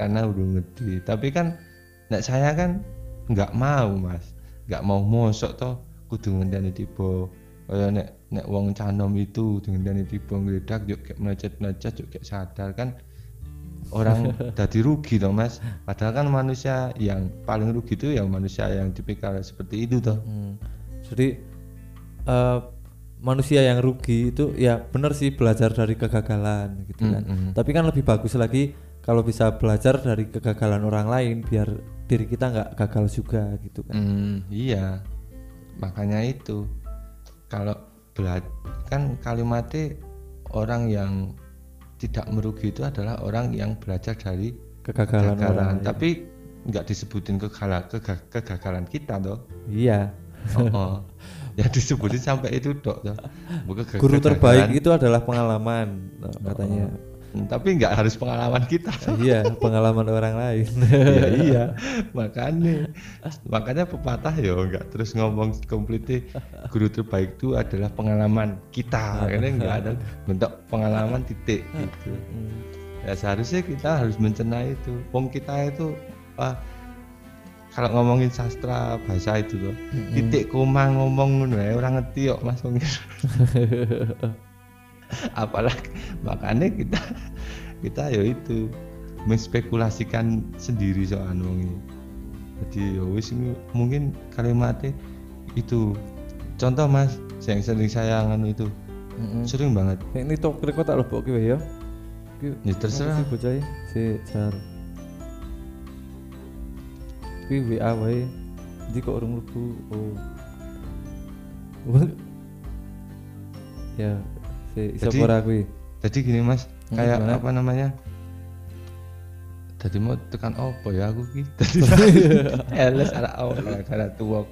karena udah ngerti. Tapi kan nek saya kan nggak mau mas. Nggak mau mosok toh kudu ngendani tiba. Kaya nek nek wong canom itu ngendani tiba ngeledak yuk kayak melecet melecet yuk kayak sadar kan orang jadi rugi toh mas. Padahal kan manusia yang paling rugi itu yang manusia yang tipikal seperti itu toh. Hmm. Jadi eh, manusia yang rugi itu ya benar sih belajar dari kegagalan gitu kan. Mm-mm. Tapi kan lebih bagus lagi kalau bisa belajar dari kegagalan orang lain biar diri kita nggak gagal juga gitu kan. Hmm, iya makanya itu kalau bela kan kalimatnya orang yang tidak merugi itu adalah orang yang belajar dari Kegagalan, orang kegagalan lain. tapi nggak disebutin kegala- kega- kegagalan kita toh Iya. oh, oh. yang disebutin sampai itu dok ke- Guru terbaik itu adalah pengalaman nah, katanya. Hmm, tapi nggak harus pengalaman kita. Iya, pengalaman orang lain. iya iya. Makanya makanya pepatah ya nggak terus ngomong komplit guru terbaik itu adalah pengalaman kita. Karena nggak ada bentuk pengalaman titik gitu. Hmm. ya seharusnya kita harus mencerna itu. Wong kita itu ah, kalau ngomongin sastra bahasa itu loh Mm-mm. titik koma ngomong ngono ae ora ngerti kok Mas Wong. apalagi makanya kita kita ya itu menspekulasikan sendiri soal wong ini. Jadi ya wis mungkin kalimatnya itu. Contoh mas yang sering saya nganu itu Mm-mm. sering banget. Ini tok kok tak lebokke wae ya? Ya terserah. bocah si jar Kuwi WA wae. Ndi kok urung mlebu? Oh. ya, si iso Jadi- ora kuwi. jadi gini mas Hmm, kayak gimana? apa namanya tadi mau tekan opo ya aku ki tadi eles arah awal karena tua